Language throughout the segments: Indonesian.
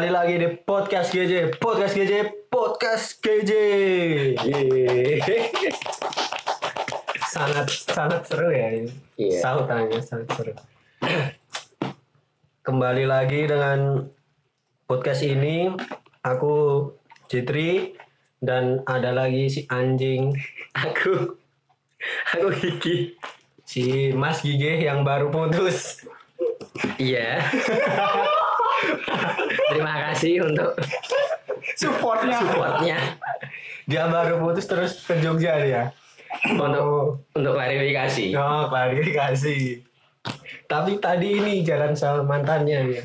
Kembali lagi di podcast GJ, podcast GJ, podcast GJ. Sangat sangat seru ya ini. Iya. Sautannya sangat seru. Kembali lagi dengan podcast ini aku Jitri dan ada lagi si anjing Aku aku gigi. si Mas Gige yang baru putus. Iya. Terima kasih untuk Supportnya. supportnya. Dia baru putus terus ke Jogja dia. Untuk untuk klarifikasi. Oh, klarifikasi. Tapi tadi ini jalan sama mantannya dia.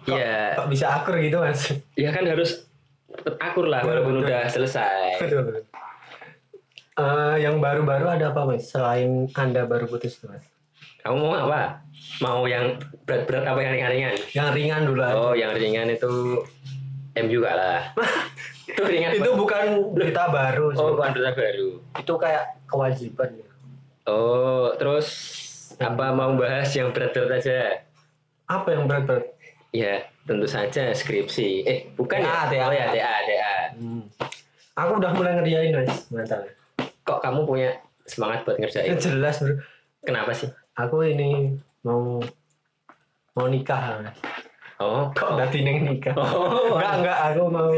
Kok, Iya. kok bisa akur gitu mas? Ya kan harus tetap akur lah Betul, walaupun betul. udah selesai. Betul. Eh, yang baru-baru ada apa mas? Selain anda baru putus tuh, mas? Kamu mau apa? Mau yang berat-berat apa yang ringan-ringan? Yang ringan dulu aja. Oh, yang ringan itu M juga lah. itu ringan. Itu bukan berita baru sih. Oh, bukan berita baru. Itu kayak kewajiban ya. Oh, terus apa mau bahas yang berat-berat aja? Apa yang berat-berat? Ya, tentu saja skripsi. Eh, bukan TA, ya? TA. Oh ya, TA, TA. Hmm. Aku udah mulai ngerjain mas mantan. Kok kamu punya semangat buat ngerjain? Jelas bro. Kenapa sih? Aku ini mau mau nikah mas. Oh, Kok dati neng nikah? Oh. Enggak enggak aku mau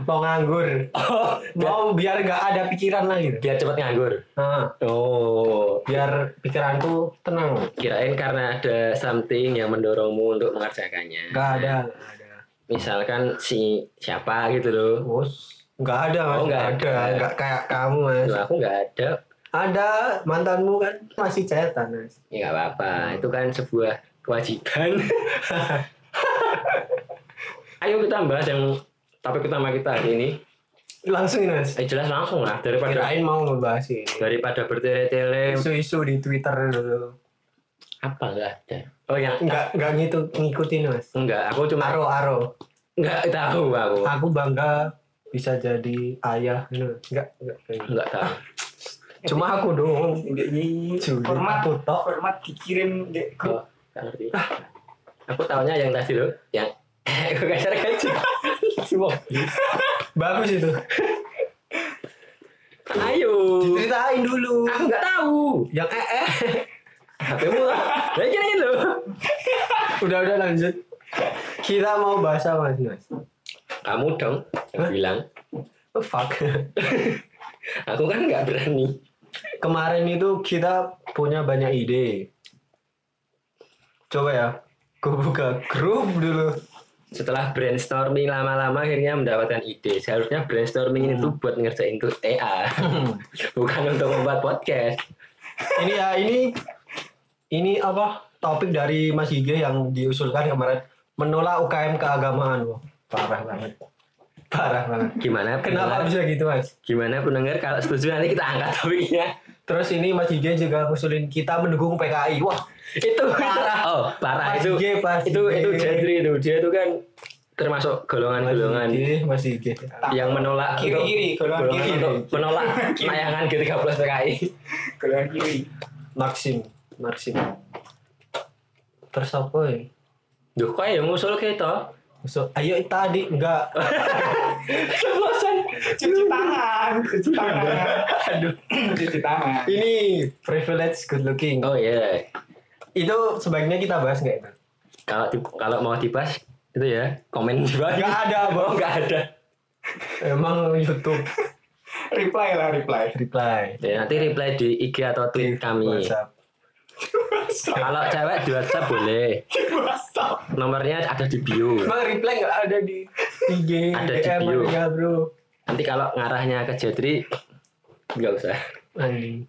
mau nganggur. Oh, Mau biar nggak ada pikiran lagi. biar cepat nganggur. Nah, Oh, biar pikiranku tenang. kirain karena ada something yang mendorongmu untuk mengerjakannya. Nggak ada, nggak ada. Misalkan si siapa gitu loh. Bos, nggak ada mas. Oh, nggak ada. ada. Nggak kayak kamu mas. Loh, aku nggak ada. Ada mantanmu kan masih cetan. Ya nggak apa-apa. Itu kan sebuah kewajiban. Ayo kita bahas yang topik utama kita hari ini. Langsung ini mas. Eh jelas langsung lah daripada Kirain mau ngebahas ini. daripada bertele-tele Isu-isu di Twitter dulu. apa nggak ada. Oh yang Nggak nggak gitu ngikutin mas. enggak, aku cuma Aro aro. nggak tahu aku. Aku bangga bisa jadi ayah. Enggak enggak. kayak gitu. Nggak tahu. Cuma aku dong. Ini format tok. format dikirim di Oh, nggak ngerti. Aku tahunya yang tadi loh, yang aku kasar gaji. Semua. Bagus itu. Ayo. Ceritain dulu. Aku nggak tahu. Yang eh eh. Lah. Ya gitu. udah udah lanjut. Kita mau bahas apa mas? Mas? Kamu dong yang bilang. Oh, fuck. Aku kan nggak berani. Kemarin itu kita punya banyak ide. Coba ya, gue buka grup dulu. Setelah brainstorming lama-lama akhirnya mendapatkan ide. Seharusnya brainstorming itu buat ngerjain tuh TA, bukan untuk membuat podcast. ini ya, ini ini apa topik dari Mas Ige yang diusulkan kemarin menolak UKM keagamaan. Wah, parah banget. Parah banget. Gimana? Kenapa pendengar? bisa gitu mas? Gimana pendengar kalau setuju nanti kita angkat topiknya. Terus ini Mas Ige juga ngusulin kita mendukung PKI. Wah, itu Parah. oh parah Mas itu Ige, Mas itu Ige. itu Jendri itu dia itu kan termasuk Mas golongan-golongan Mas yang menolak Kiri, untuk- kiri, golongan golongan kiri. untuk menolak tayangan G13 PKI golongan kiri Maxim, Maxim. Terus apa ya? Duh kok yang ngusul kita So, ayo tadi enggak. Bosan cuci tangan. Cuci tangan. Aduh. Cuci tangan. Ini privilege good looking. Oh iya. Itu sebaiknya kita bahas enggak itu? Kalau kalau mau dibahas itu ya komen di bawah. Enggak ada, Oh Bang. nggak ada. Emang YouTube. Reply lah reply. Reply. Ya, Nanti reply di IG atau tweet kami. WhatsApp. Kalau cewek di WhatsApp boleh WhatsApp Nomornya ada di bio Emang reply enggak ada di IG, Ada di DM bio. ya, Bro. Nanti kalau ngarahnya ke Jedri nggak usah Anjing.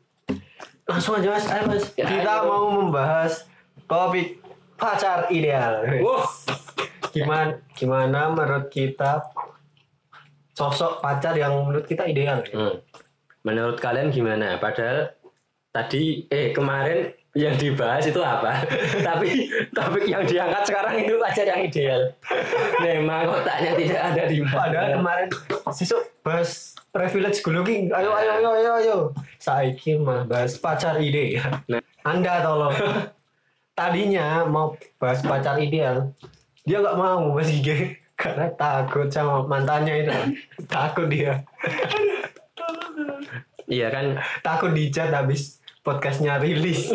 Langsung aja Mas, ayo Mas. Ya, kita ayo. mau membahas topik pacar ideal. Wah Gimana gimana menurut kita sosok pacar yang menurut kita ideal? Hmm. Menurut kalian gimana? Padahal tadi eh kemarin yang dibahas itu apa? Tapi topik yang diangkat sekarang itu pacar yang ideal. Memang kotaknya tidak ada di Padahal mana. kemarin sisuk bahas privilege good looking. Ayo ayo ayo ayo ayo. Saiki mah bahas pacar ide. Nah. Anda tolong. Tadinya mau bahas pacar ideal. dia nggak mau Mas Gige karena takut sama mantannya itu takut dia Iya kan takut dicat habis podcastnya rilis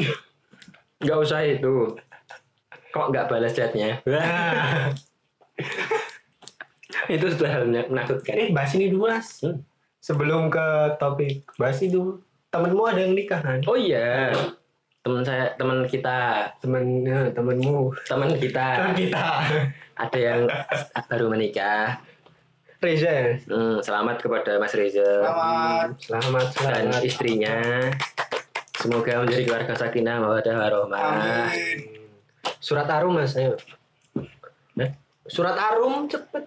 nggak usah itu. Kok nggak balas chatnya? nah, itu sudah hal yang menakutkan. eh bahas ini dulu mas Hmm. sebelum ke topik bahas ini dulu temenmu ada yang nikah kan Oh iya, teman saya, teman kita, temen ya, temenmu teman kita temen kita ada yang baru menikah. Reza ya? Hmm, selamat kepada Mas Reza Selamat. selamat dan selamat istrinya. Semoga menjadi keluarga sakinah mawadah warohmah. Amin. surat arum mas ayo surat arum cepet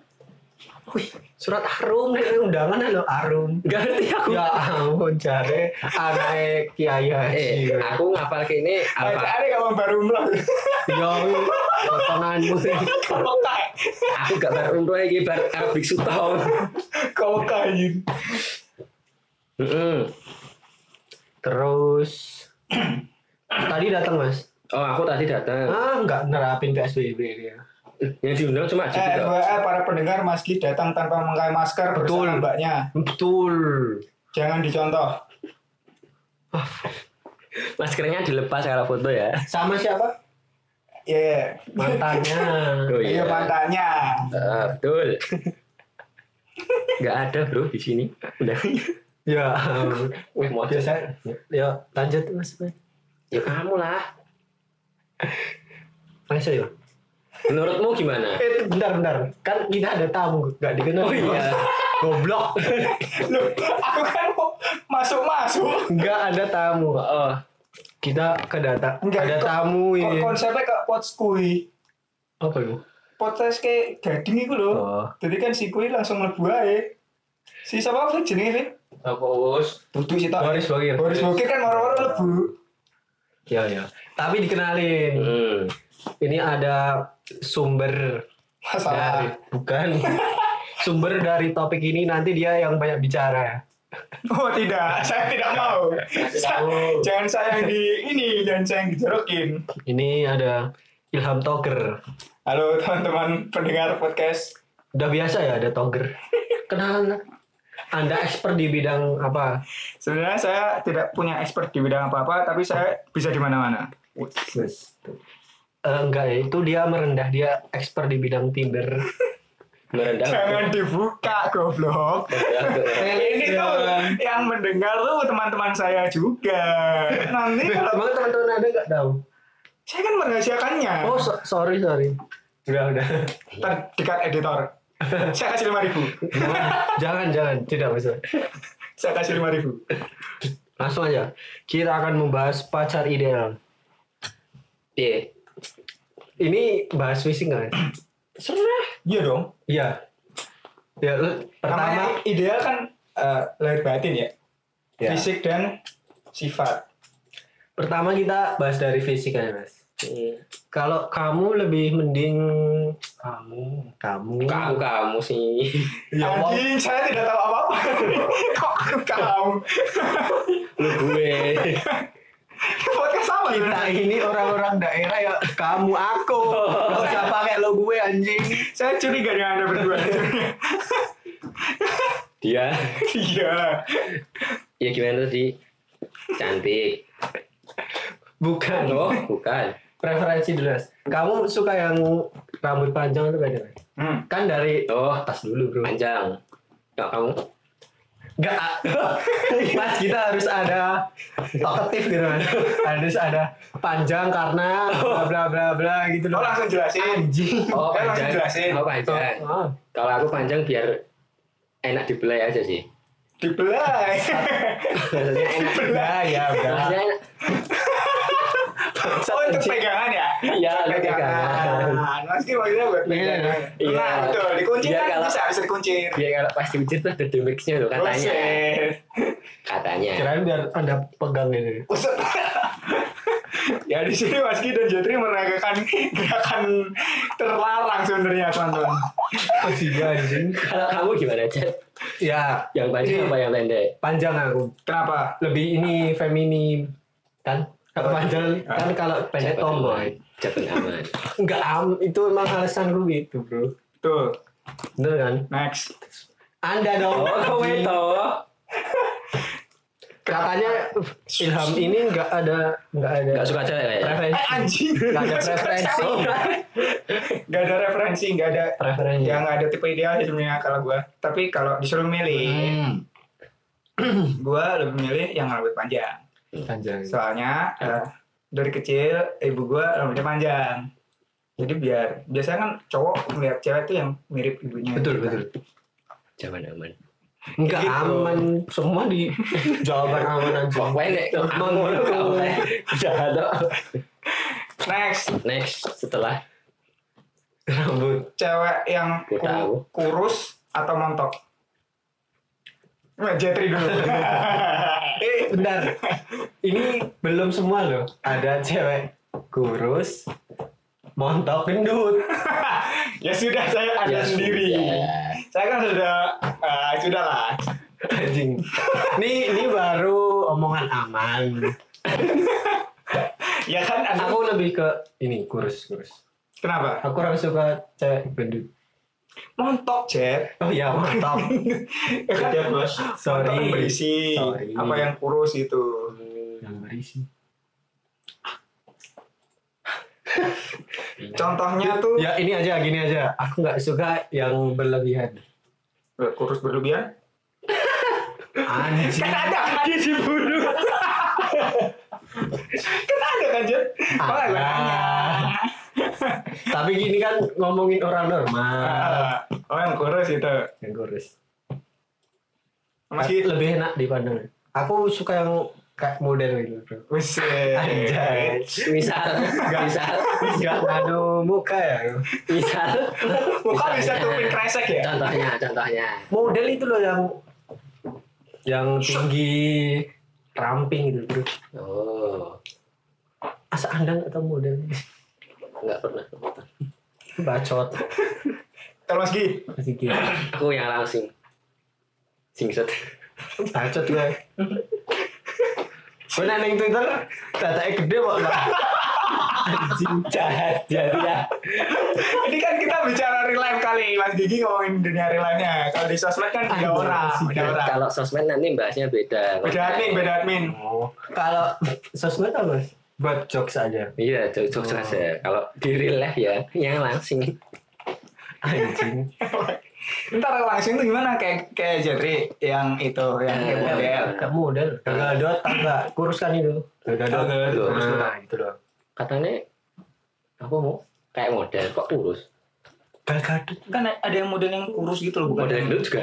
Wih, surat arum nih undangan lo arum Gak ngerti aku. ya ampun cari anaknya kiai Eh, haji aku ngapal ke ini Ada apa? ada kamu baru umroh. ya potonganmu. Aku gak baru umroh lagi bar Arab biksu tahun. Kamu kaya. Mm-mm. Terus tadi datang mas Oh, aku tadi datang. ah nggak nerapin psbb dia Yang diundang cuma Ajit Eh, juga. FYI para pendengar Mas Ki datang tanpa memakai masker Betul. bersama mbaknya. betul Jangan dicontoh. Maskernya dilepas kalau foto ya. sama siapa Iya. mantannya Oh Iya mantannya. Ah, betul. Gak ada bro di sini. Udah. Ya. Wih, mau biasa ya lanjut mas Ya kamu lah. masa ya Menurutmu gimana? Eh, bentar, bentar. Kan kita ada tamu, nggak dikenal. Oh iya. Goblok. Loh, aku kan mau masuk-masuk. Nggak ada tamu. Oh, Kita kedata Nggak, ada tamu ini. konsepnya kayak pots kui. Apa itu? Podcast kayak gading itu loh. Oh. Jadi kan si kui langsung mlebu ae. Si siapa Fit jenenge Fit? apa us? Tutu sih tak. Boris Bokir. Boris Bokir kan moro-moro lebu. Ya, ya. Tapi dikenalin. Hmm. Ini ada sumber Masalah. dari bukan sumber dari topik ini nanti dia yang banyak bicara. Oh tidak, saya tidak mau. Sa- jangan saya yang di ini, jangan saya yang dijorokin. Ini ada Ilham Toger. Halo teman-teman pendengar podcast. Udah biasa ya ada Toger. Kenalan. Anda expert di bidang apa? Sebenarnya saya tidak punya expert di bidang apa-apa, tapi saya bisa di mana-mana. Eh, enggak ya, itu dia merendah. Dia expert di bidang Tinder. Merendah. Jangan dibuka, goblok. Ini tuh yang mendengar tuh teman-teman saya juga. Nanti kalau Emang teman-teman ada nggak tahu? saya kan merahasiakannya. Oh, so- sorry, sorry. Udah, udah. Ntar dekat editor. saya kasih lima ribu. jangan, jangan. Tidak bisa. Saya kasih lima ribu. Langsung aja. Kita akan membahas pacar ideal. Iya. Ini bahas fisik nggak? Serah. Iya dong. Iya. Ya, pertama. Namanya ideal kan eh, lahir batin ya. Ya. Fisik dan sifat. Pertama kita bahas dari fisik aja, Mas. Kalau kamu lebih mending kamu, kamu, Kamu kamu sih. Ya. Anjing, saya tidak tahu apa-apa. Kok tahu? Lu gue. Podcast apa kita ini orang-orang daerah ya kamu aku Gak usah pakai lo gue anjing Saya curiga dengan anda berdua. Dia. Iya. Ya gimana tadi? Cantik. bukan Oh, bukan. Preferensi dulu mas kamu suka yang rambut panjang atau pendek? Hmm. kan dari Oh, atas dulu bro panjang. Enggak kamu? Enggak mas kita harus ada talkative gitu mas harus ada panjang karena bla bla bla bla gitu Oh loh langsung jelasin. anjing Oh, langsung panjang. jelasin. Oh, panjang. Oh, Kalau aku panjang biar enak dibelai aja sih. Dibelai. Maksudnya enak. ya ya udah Maksudnya enak. Oh untuk pegangan ya? Iya, pegangan. Mas Ki maksudnya buat pegangan. Iya. Nah betul, dikunci Iya, kan kalau- bisa, bisa dikuncir. Biar kalau pas diucir tuh ada demixnya tuh katanya. Katanya. kirain biar anda pegang ini ya di sini Mas Ki dan Jotri meragakan gerakan terlarang sebenarnya teman-teman. masih anjing Kalau kamu gimana, Chat? ya Yang panjang apa yang pendek? panjang aku Kenapa? lebih ini feminim kan kalau panjang kan kalau pendek tomboy jatuh aman Enggak am, itu emang alasan gue gitu, Bro. Tuh, Bener kan? next. Anda dong. oh toh Katanya Ilham ini enggak ada enggak ada nggak suka cewek ya preferensi. Eh anjing. Nggak ada preferensi. Gak ada referensi, gak ada Preferensi. ya nggak ada tipe ideal sebenarnya kalau gua. Tapi kalau disuruh milih, Hmm. gua lebih milih yang rambut panjang. Panjang. Soalnya eh, dari kecil ibu gua rambutnya panjang. Jadi biar biasanya kan cowok melihat cewek tuh yang mirip ibunya. Betul, gitu kan. betul. zaman aman Enggak Gitu. aman semua di jawaban aman aja. pokoknya aman kau jahat toh. Next, next setelah Rambut. cewek yang ku- tahu. kurus atau montok? Nggak, Jetri dulu. Eh, bentar. Ini belum semua loh. Ada cewek kurus, montok, gendut. ya sudah, saya ada Ya sendiri. sudah. Saya kan sudah, ah, sudah lah. Anjing. Ini ini baru omongan aman. Ya kan, ada- Aku lebih ke ini kurus kurus. kenapa? Aku kurang suka cewek gendut. Montok, Jet. Oh ya mantap. Ya kan, Ya, Bos. Sorry. Montok kan berisi. Sorry. Apa yang kurus itu? Yang berisi. Contohnya tuh Ya ini aja gini aja. Aku nggak suka yang berlebihan. Kurus berlebihan. Anjing. Kan ada kan dibunuh. kan ada kan, Jet? Gue Ada. nanya. Tapi gini kan ngomongin orang normal. Ah, Oh, yang kurus itu. Yang kurus. Masih lebih enak dipandang. Aku suka yang kayak model gitu, bro. Buset. Anjay. misal misal Enggak ngadu muka ya. misal Muka bisa misalnya. tupin kresek ya? contohnya contohnya Model itu loh yang yang tinggi ramping gitu, bro. oh Asa Anda nggak tahu model nggak pernah bacot. Kalau Mas Gi, Masih gitu. aku yang langsing singset Bacot gue. Gue neng Twitter, datanya gede kok. Anjing. jahat jadi ya ini kan kita bicara real life kali. Mas Gigi ngomongin dunia real life-nya. Kalau di sosmed kan beda Aduh, orang, beda orang. kalau sosmed nanti bahasnya beda Beda admin, beda admin. Oh, kalau sosmed apa? Buat jokes aja. iya cocok Oh. saja kalau di real life ya yang langsing Anjing. Ntar langsung tuh gimana kayak kayak Jetri yang itu yang kayak model. Kayak model. Gagal gadot enggak kurus kan itu. Gagal gadot. Gagal gadot, kurus Nah, itu loh. katanya apa mau kayak model kok kurus gadot. Kan ada yang model yang kurus gitu loh, bukan model gendut juga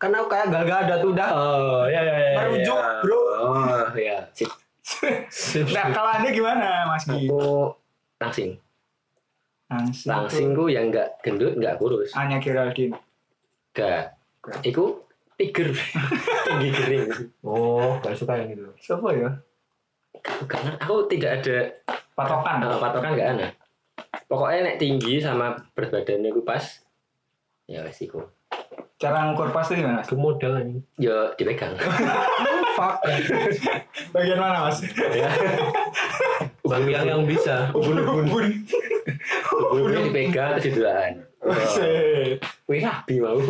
ada aku kayak gagal gadot udah. oh ya ya ya Merujuk, bro. oh ya sip Nah, kalau Anda gimana, Mas Gi? aku langsing Langsing. langsingku yang enggak gendut enggak kurus Hanya Geraldine. enggak iku tiger tinggi kering Oh, gak suka yang itu. Siapa ya? karena aku tidak ada Patokan. uh, patokan enggak ada pokoknya nek tinggi sama berat badannya ku pas ya wes iku Cara ngukur pas tuh gimana? Mas? Ini. yo dipegang Fuck. Bagian mana, Mas? ya Bagian yang bisa. Ubun-ubun. Ubunnya dipegang terus didulaan wih rapi mau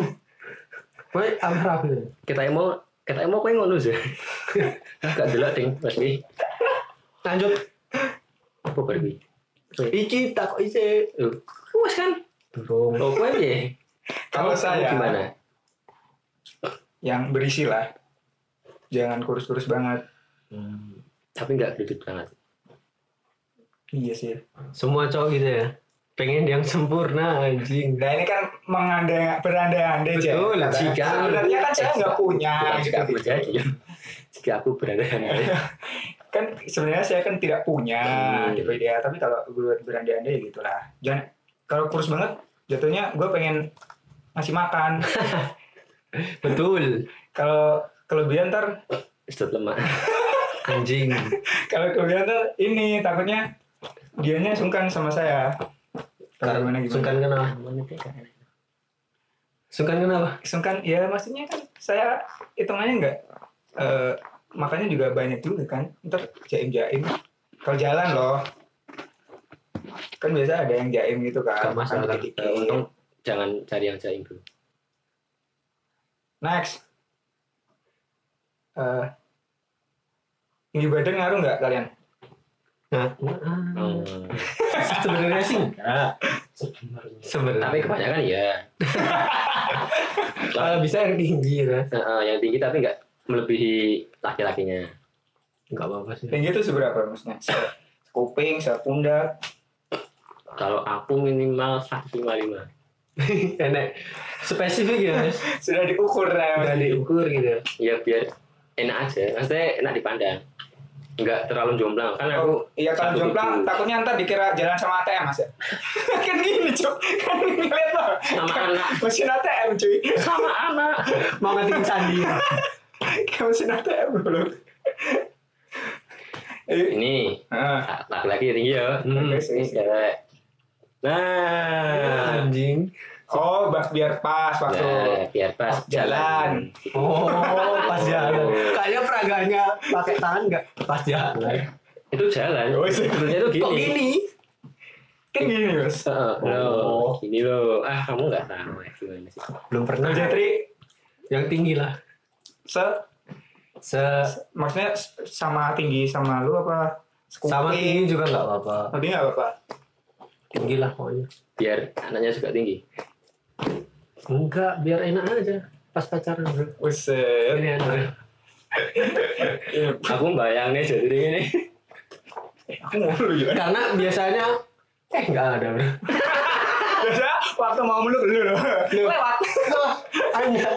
Kowe amrah gitu. kita mau kita mau kowe ngono sih gak delok ding mas Wi Lanjut. apa baru Wi Iki tak kok isi. Wes kan Durung. oh kowe piye Kalau saya gimana yang berisi lah. Jangan kurus-kurus banget. tapi nggak gendut banget Iya sih. Semua cowok gitu ya. Pengen yang sempurna anjing. Nah ini kan mengandai berandai-andai aja. Betul, jika Sebenarnya kan saya nggak punya. Bukan jika aku gitu. jadi jika aku berada kan sebenarnya saya kan tidak punya Hmm. gitu dia tapi kalau buat berandai-andai ya gitulah jangan kalau kurus banget jatuhnya gue pengen ngasih makan Betul. kalau kelebihan ntar sedot lemak Anjing. kalau kelebihan ntar ini takutnya dianya sungkan sama saya Kalau gimana gimana Sungkan kenapa? Sungkan kenapa? sungkan ya maksudnya kan saya hitungannya nggak eh, makannya juga banyak juga kan ntar jaim jaim kalau jalan loh Kan biasa ada yang jaim gitu kan. Gak masalah. Eh, untung jangan cari yang jaim bro. Next. Eh tinggi badan ngaruh nggak kalian? Nah, Hmm. sebenarnya sih enggak. Sebenarnya. Tapi kebanyakan ya. kalau bisa yang tinggi ya. Eh, eh, yang tinggi tapi nggak melebihi laki-lakinya. Enggak apa-apa sih. Tinggi itu seberapa maksudnya? Se- Kuping, sepundak. Kalau aku minimal 155. Enak. Spesifik ya, Mas. Sudah diukur ya. Udah diukur gitu. Ya biar enak aja. Maksudnya enak dipandang. Nggak terlalu jomplang. Kan aku Oh, iya kalau jomplang takutnya ntar dikira jalan sama ATM mas ya. kan gini cok, kan ngeliat loh. Sama anak. Mesin ATM cuy. sama anak. Mau ngetik sandi. Kayak mesin ATM bro. Eh, Ini ah, laki-laki tinggi ya. Hmm. Ini cewek. Nah, Anjing. Oh, bak biar pas waktu. Nah, biar pas jalan. jalan. Oh, pas jalan. Kayaknya peraganya pakai tangan enggak pas jalan. Itu jalan. Oh, iya. Sebenarnya itu gini. Kok gini? Kan gini bos. Heeh, loh, Oh. gini loh. Ah, kamu nggak tahu ya gimana sih? Belum pernah. Jatri Yang tinggi lah. se Se maksudnya sama tinggi sama lu apa? sama tinggi juga nggak apa-apa. Tadi nggak apa-apa. Tinggi lah pokoknya. Biar anaknya juga tinggi. Enggak, biar enak aja. Pas pacaran bro. Buset. Ini enak. Aku bayangnya jadi ini. Aku mau lu ya. Karena biasanya eh enggak ada bro. Biasa waktu mau meluk lu loh. Lewat. Hanya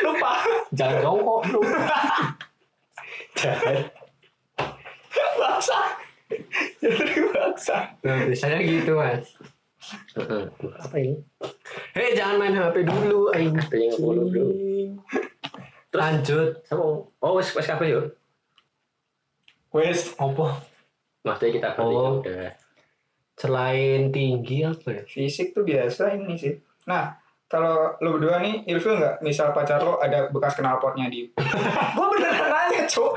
Lupa. jangan jongkok bro. Jalan. Baksa. Jadi baksa. Nah, biasanya gitu mas. Apa ini? Hei jangan main HP dulu. Aing. HP-nya nggak follow, bro. Lanjut. Sama oh wes wes kabeh yo. Wes. Apa? Maksudnya kita Oh. udah. Selain tinggi apa ya? Fisik tuh biasa ini sih. Nah, kalau lu berdua nih, ilfil nggak? Misal pacar lo ada bekas knalpotnya di... Gue beneran nanya, Cok.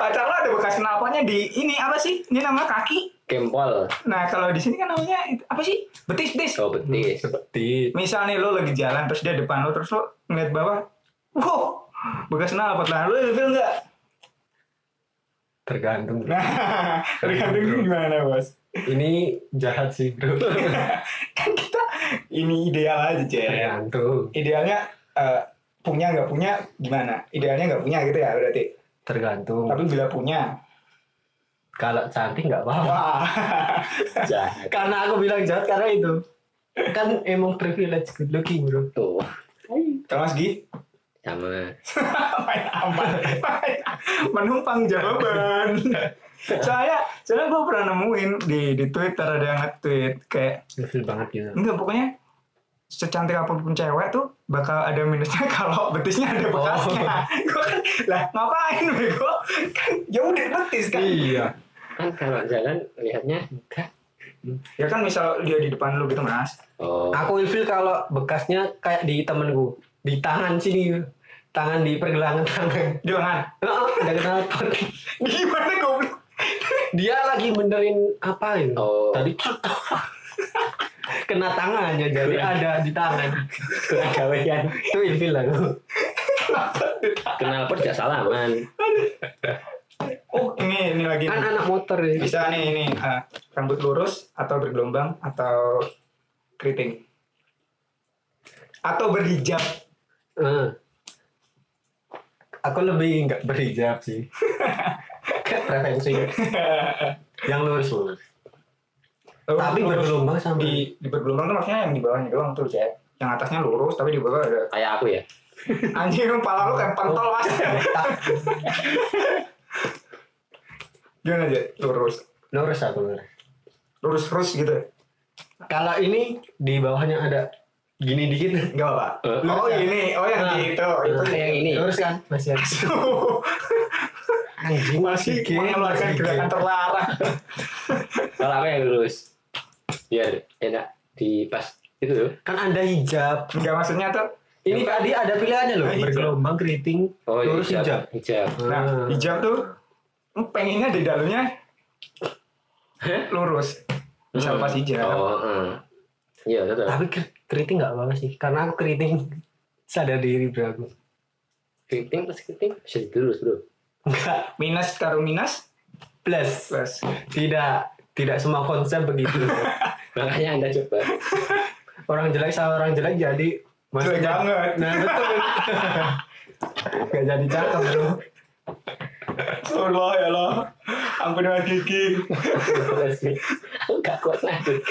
pacar lo ada bekas knalpotnya di ini apa sih? Ini nama kaki. Kempol. Nah, kalau di sini kan namanya apa sih? Betis, betis. Oh betis. Seperti Misal nih lo lagi jalan terus dia depan lo terus lo ngeliat bawah. Wow, bekas knalpot lah. Lo ilfil nggak? tergantung. Nah, tergantung gimana, Bos? Ini jahat sih bro. kan kita ini ideal aja, Cek. Tergantung. Idealnya eh, punya nggak punya gimana? Idealnya nggak punya gitu ya berarti. Tergantung. Tapi bila punya, Kalau cantik nggak apa-apa. Karena aku bilang jahat karena itu. Kan emang privilege good looking bro. Tuh. Kalau Mas Gi, Sama. main aman, menumpang jawaban. Soalnya, soalnya gue pernah nemuin di di Twitter ada yang nge-tweet kayak Ilfil banget gitu. enggak pokoknya secantik apa pun cewek tuh bakal ada minusnya kalau betisnya ada bekasnya. Gue kan lah ngapain bego? Kan ya udah betis kan. Iya. Kan kalau jalan lihatnya enggak. Ya kan misal dia di depan lu gitu mas. Oh. Aku ilfil kalau bekasnya kayak di temenku. Di tangan sini. Tangan di pergelangan tangan. Di lengan. Oh, ada knalpot. Gimana? Dia lagi benerin apa itu? Oh. Tadi kena tangannya jadi ada di tangan. Kurang gawean. Itu ilfil aku. Kenal pun tidak salaman. Oh ini ini lagi. Kan anak motor ya. Bisa nih ini eh, rambut lurus atau bergelombang atau keriting atau berhijab. Eh. Aku lebih nggak berhijab sih. Preferensi. Yang lurus lurus. Lurus- Tapi lurus. bergelombang sama. di di bergelombang tuh maksudnya yang di bawahnya doang tuh cek. Yang atasnya lurus tapi di bawah ada Kayak aku ya. anjing kepala lu kayak pentol mas. Gimana aja lurus lurus aku lurus. lurus terus gitu. Kalau ini di bawahnya ada gini dikit. Enggak apa. Eh. Oh ini oh yang Nah. gitu itu Nah, yang ini. Lurus kan? Masih ada. Anjing masih gini, mengeluarkan masih gerakan terlarang. Kalau aku yang lurus. Biar enak di pas itu loh. Kan ada hijab. Enggak maksudnya tuh Ini tadi ada pilihannya loh. Hijab. Bergelombang, keriting, Oh, lurus hijab. Hijab. Nah, Ah. hijab tuh lu pengennya di dalamnya lurus. Misal Hmm. pas hijab. Oh, hmm. Iya, betul. Tapi ker- keriting nggak apa-apa sih, karena aku keriting sadar diri bro aku. Keriting plus keriting bisa dilurus, Bro. Enggak, Minus karo minus plus. plus. Tidak, tidak semua konsep begitu. Makanya Anda coba. orang jelek sama orang jelek jadi Jelek banget. Nah betul. Gak jadi cakep bro. Allah ya Allah. Ampunilah gigi. Enggak kuat lanjut.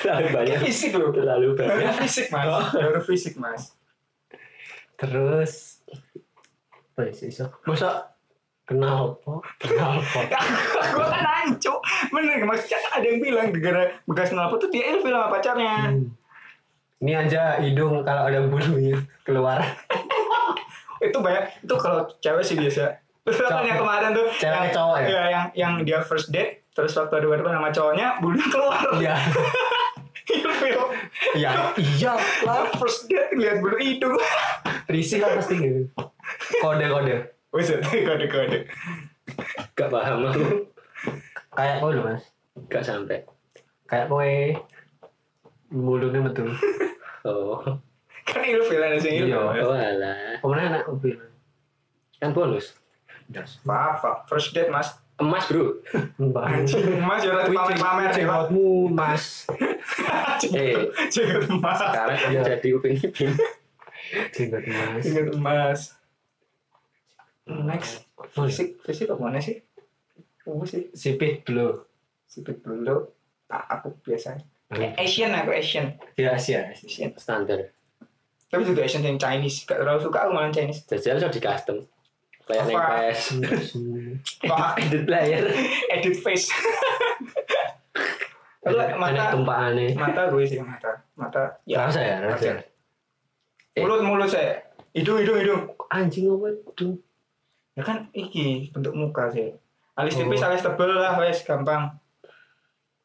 Terlalu banyak. Fisik loh. Terlalu banyak. Fisik mas. Baru fisik mas. Terus apa ya sih so? Masa kenal apa? Kenal apa? gue kan nanya cuk. Bener maksudnya ada yang bilang gara bekas knalpot tuh dia ilfil sama pacarnya. Hmm. Ini aja hidung kalau ada bulunya keluar. Itu banyak. Itu kalau cewek sih biasa. Terus kan yang kemarin tuh. Cewek yang, cowok ya? Iya, yang yang dia first date. Terus waktu ada berdepan sama cowoknya, bulunya keluar. Iya. Ilfil. Iya. Iya lah. First date lihat bulu hidung. Risih lah pasti gitu. Kode-kode. Wes kode-kode. Gak paham aku. Kayak kau loh mas. Gak sampai. Kayak kowe mulutnya betul. Oh. Kan ilfil ada sih ilfil. Iya. Oh alah. Ke mana anak mobil? Kan bonus. Maaf, Pak. First date, Mas. Emas, Bro. Mbak. Anjing, Mas ya lagi pamer-pamer sih, Pak. Jenggotmu mas. Eh, Jenggot emas. sekarang Iya. jadi upin ipin. Jenggot mas. Jenggot emas. Next. Fisik, fisik apa mana sih? Apa sih? Sipit dulu. Sipit dulu. Ah, aku biasa. Eh, Asian aku Asian. Ya Asia. Asian. Standar. Tapi juga Asian yang Chinese. Gak terlalu suka aku malah Chinese. Jajal sudah di custom. Kayak Apa? nepes. Pak, Edit player. edit face. Enak mata, tumpahannya. mata gue sih mata, mata. Ya, Rasa ya, rasa. Rasa. mulut mulut saya. Hidung hidung hidung. Anjing apa itu? Ya kan iki bentuk muka sih. Alis Oh. tipis, alis tebel lah, wes gampang.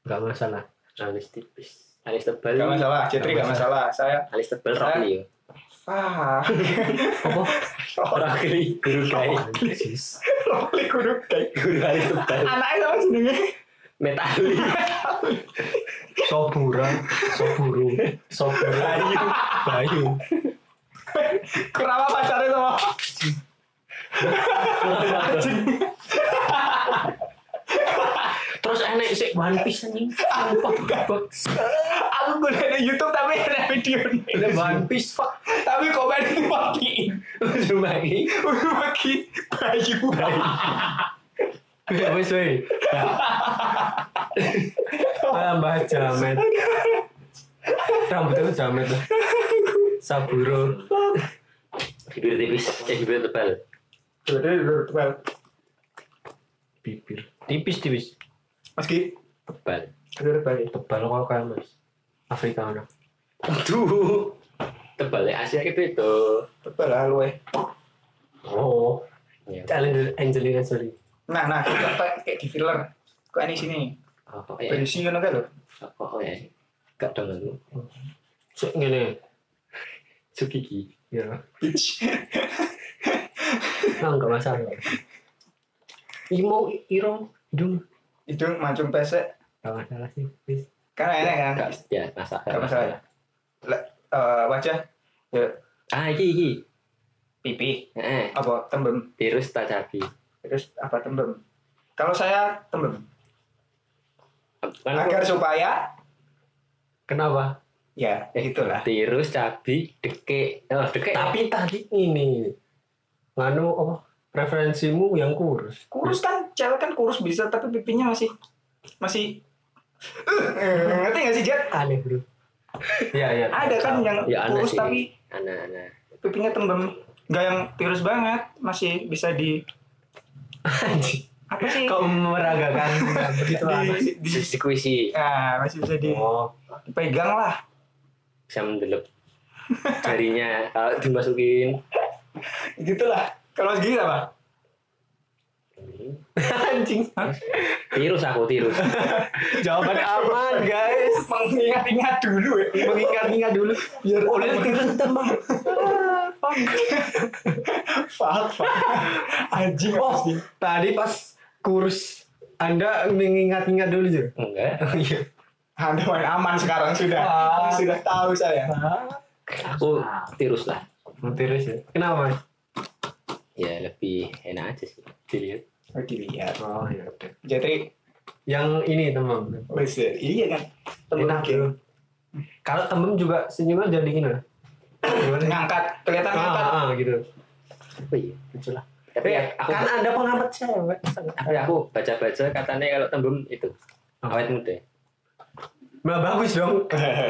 Enggak masalah. Alis tipis. Alis tebal. Gak masalah, Cetri gak masalah. Saya, Alis tebal Saya- Rocky. ah, Apa? Rocky. Guru kai. Loli kudu kayak Guru alis tebal. anaknya sama jenenge. Metali. Sobura, soburu, sobura. Bayu, Bayu. Kenapa pacarnya sama? Terus enek sih One Piece anjing. Aku gue di YouTube tapi ada video Ada One Piece pak. Tapi komen itu matiin. Cuma ini. Udah makin bayu bayu. Ya wes wes. Tambah jamet. Rambutnya tuh jamet. Saburo. Bibir tipis. Eh bibir tebal. Bibir. Tipis tipis. Mas Ki, Tebal. udah balik. Tebal kok kayak mas. Afrika mana? Aduh. Tebal ya Asia itu itu. Tebal lah lu eh. Oh. Ya. Angelina Angelina Jolie. Nah, nah, kita kayak kayak di filler. Kok ini sini? Oh ya. Berisi ngono kan lho. Oh ya. Gak dong aku. Cek ngene. Sukiki. Ya. Bitch. Nah, enggak masalah. Imo, Iro, Dung. Itu mancung pesek. Enggak masalah sih. Please. Kan enak kan? Gak ya masak. Gak masalah. Le, eh, wajah ya Ah iki iki. pipi Eh, apa tembem tirus tak cabi. terus apa tembem kalau saya tembem Kan agar supaya Kenapa? ya itulah tirus cabi deke. Oh, deke. Tapi tadi ini nganu apa? Preferensimu yang kurus. kurus kan cewek kan kurus bisa tapi pipinya masih masih Eh, ngerti gak sih Jet? Aneh, Bro. Iya, iya. Ada kan yang Ya, aneh kurus sih. tapi Anak-anak. pipinya tembem nggak yang tirus banget masih bisa di apa sih Kok meragakan begitu anak? di, di, Sikuisi nah, masih bisa di, Oh, dipegang lah bisa mendelep jarinya kalau dimasukin gitulah kalau Mas Gigi apa anjing. tirus aku tirus Jawaban aman, guys. mengingat-ingat dulu ya Mengingat-ingat dulu. biar Oleh tirus teman. Fuck. Anjing Oh, tadi pas kurus Anda mengingat-ingat dulu Jur? Enggak. Iya. Anda main aman sekarang sudah. Ah. Sudah tahu saya. Aku tirus lah. Terus ya. Kenapa? Mas? Ya lebih enak aja sih. Dilihat. Oh, dilihat. Oh iya oke. Jadi, Yang ini teman. wes ya. Iya kan. Enak Temen tuh. Kalau temen juga senyumnya jadi gini. Gimana? ngangkat, kelihatan ngangkat. Ah, ah, gitu. Oh iya, itulah. Tapi aku kan ada pengamat cewek. tapi aku baca-baca katanya kalau tembem itu awet muda. Nah, bagus dong.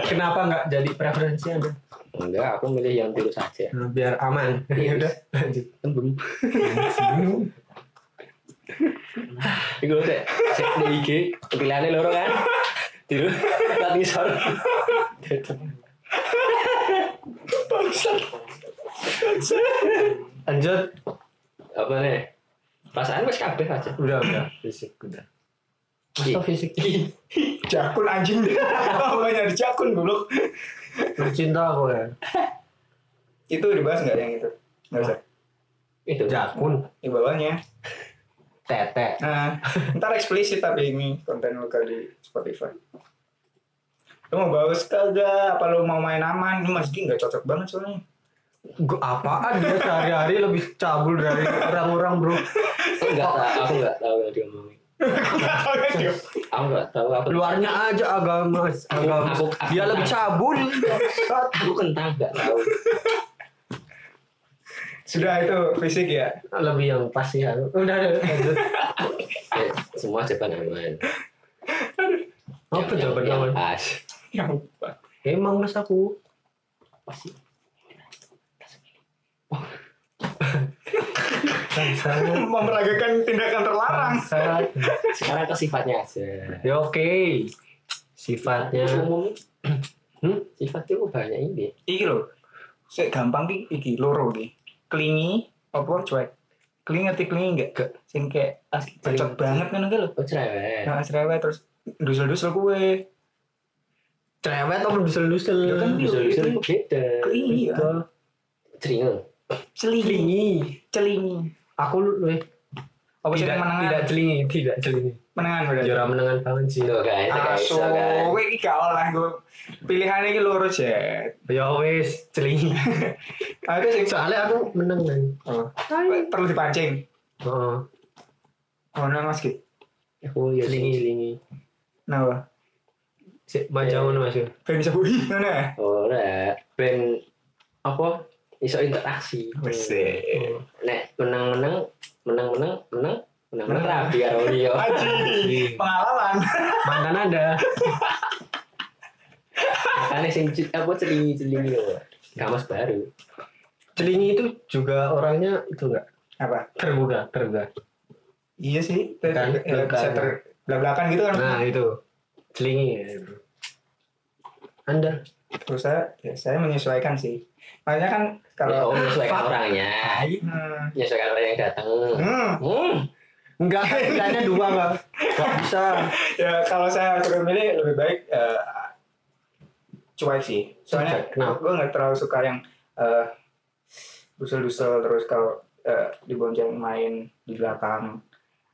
Kenapa nggak jadi preferensi Anda? Enggak, aku milih yang tirus saja. Nah, biar aman. Ya udah, lanjut. Tembem. Iku sih, cek di IG, pilihannya loro kan. Tiru, tak ngisor. Lanjut. Apa nih? Perasaan wis kabeh aja. Udah, udah. Fisik, udah. Masa fisik? Jakun anjing. Banyak di jakun goblok. Cinta aku ya. Itu dibahas nggak yang itu? Nggak usah. Itu. Jakun. Di bawahnya. Tete. Nah, ntar eksplisit tapi ini konten lokal di Spotify. Lu mau bagus kagak? Apa lu mau main aman? Ini Mas Gi nggak cocok banget soalnya. Gue apaan dia sehari-hari lebih cabul dari orang-orang bro. Enggak tahu, aku enggak tahu yang dia ngomongin. Nggak tahu dia. Aku tahu aku. Luarnya aja agama, agama. Aku- aku- Dia lebih cabul. Aku kentang enggak tahu. Sudah itu fisik ya. lebih yang pasti ya. Udah, udah. Lanjut. Ya, semua jawaban aman. Apa jawaban yang aman? Pas. Yang lupa. Emang mas aku. Pasti. Bangsat. Memeragakan tindakan terlarang. Bangsat. Sekarang ke sifatnya aja. Ya oke. Sifatnya. Umum Hmm? sifat itu banyak ini. Iki lho. Sik gampang ki iki loro ki. Klingi apa cuek? Klingi ngerti klingi enggak? Gak. Sing kayak asli cocok banget kan ki lho. Oh cerewet. Nah, cerewet terus dusel-dusel kue. Cerewet apa dusel-dusel? Ya kan, Bisa-bisa itu- beda. Klingi ya. Itu. Ceringel. Celingi. Celingi. Aku lebih Apa sih tidak, menengan? tidak celingi, tidak celingi. Menengan berarti. Juara menengan banget sih. Itu guys, guys. kowe iki gak oleh gue. Pilihannya iki loro jet. Ya wis, celingi. Aku sing Soalnya aku menang kan. oh. perlu dipancing. Oh. Oh, nah Mas Ki. Aku ya Celingi. celingi. Nah, Si, macam mana mas? ben bisa bui ngono ya. Ora, ben apa? Iso interaksi. Wes. eh. Oh. Nek menang-menang, menang-menang, menang, menang-menang Menang. rapi dia. Aji. Pengalaman. Mantan ada. Makanya sing c- apa celingi-celingi loh. Kamus baru. Celingi itu juga orangnya itu enggak Apa? terbuka, terbuka. Iya sih. Ter- Kan, ya, bisa ter belak-belakan gitu kan. Nah itu celingi ya bro. Anda Terus saya, ya, saya menyesuaikan sih. Makanya kan Kalau kalau menyesuaikan orangnya, hmm, menyesuaikan orang yang datang. hmm, Hmm. enggak pilihannya dua enggak enggak bisa. ya kalau saya suruh milih lebih baik eh, cuek sih. Soalnya kenapa? gue nggak terlalu suka yang eh, dusel-dusel terus kalau eh, dibonceng main di belakang.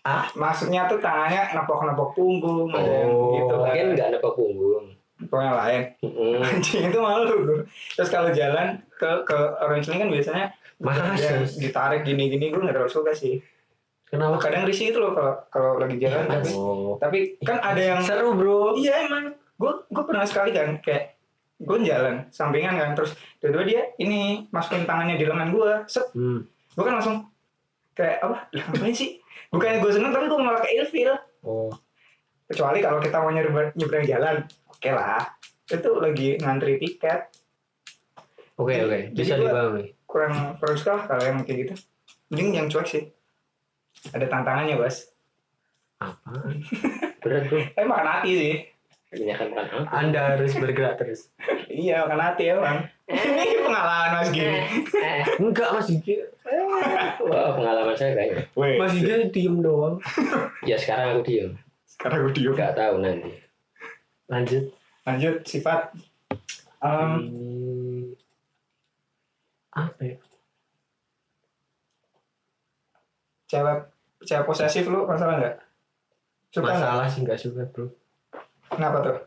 Ah? Maksudnya tuh tangannya nepok-nepok punggung, Oh, gitu kan. Mungkin nggak ada punggung. Pokoknya lain. Hmm. Anjing itu malu gue. Terus kalau jalan ke ke orang kan biasanya yang ditarik gini-gini gue nggak terlalu suka sih. Kenapa? Kadang risih itu loh kalau kalau lagi jalan tapi Oh. tapi kan ada yang Seru bro. iya emang gue gue pernah sekali kan kayak gue jalan sampingan kan terus tiba-tiba dia ini masukin tangannya di lengan gue set Hmm. gue kan langsung kayak apa ngapain sih bukannya gue seneng tapi gue malah ke ilfil Oh. Kecuali kalau kita mau nyebrang, nyebrang jalan oke lah itu lagi ngantri tiket Oke oke. Jadi Bisa dipahami. kurang kurang suka lah kalau yang kayak gitu mending yang cuek sih ada tantangannya bos Apa? Berat bro. eh makan hati sih Kebanyakan makan? Anda harus bergerak terus. iya makan hati emang ini pengalaman mas gini Eh, Enggak Mas Gigi. Wah, pengalaman saya kayaknya. Mas Gigi diem doang. Ya sekarang aku diem. Sekarang gue diem Gak tahu nanti. Lanjut. lanjut sifat um, Hmm. Apa ya? cewek cewek posesif lu masalah nggak Suka masalah sih nggak suka bro Kenapa tuh?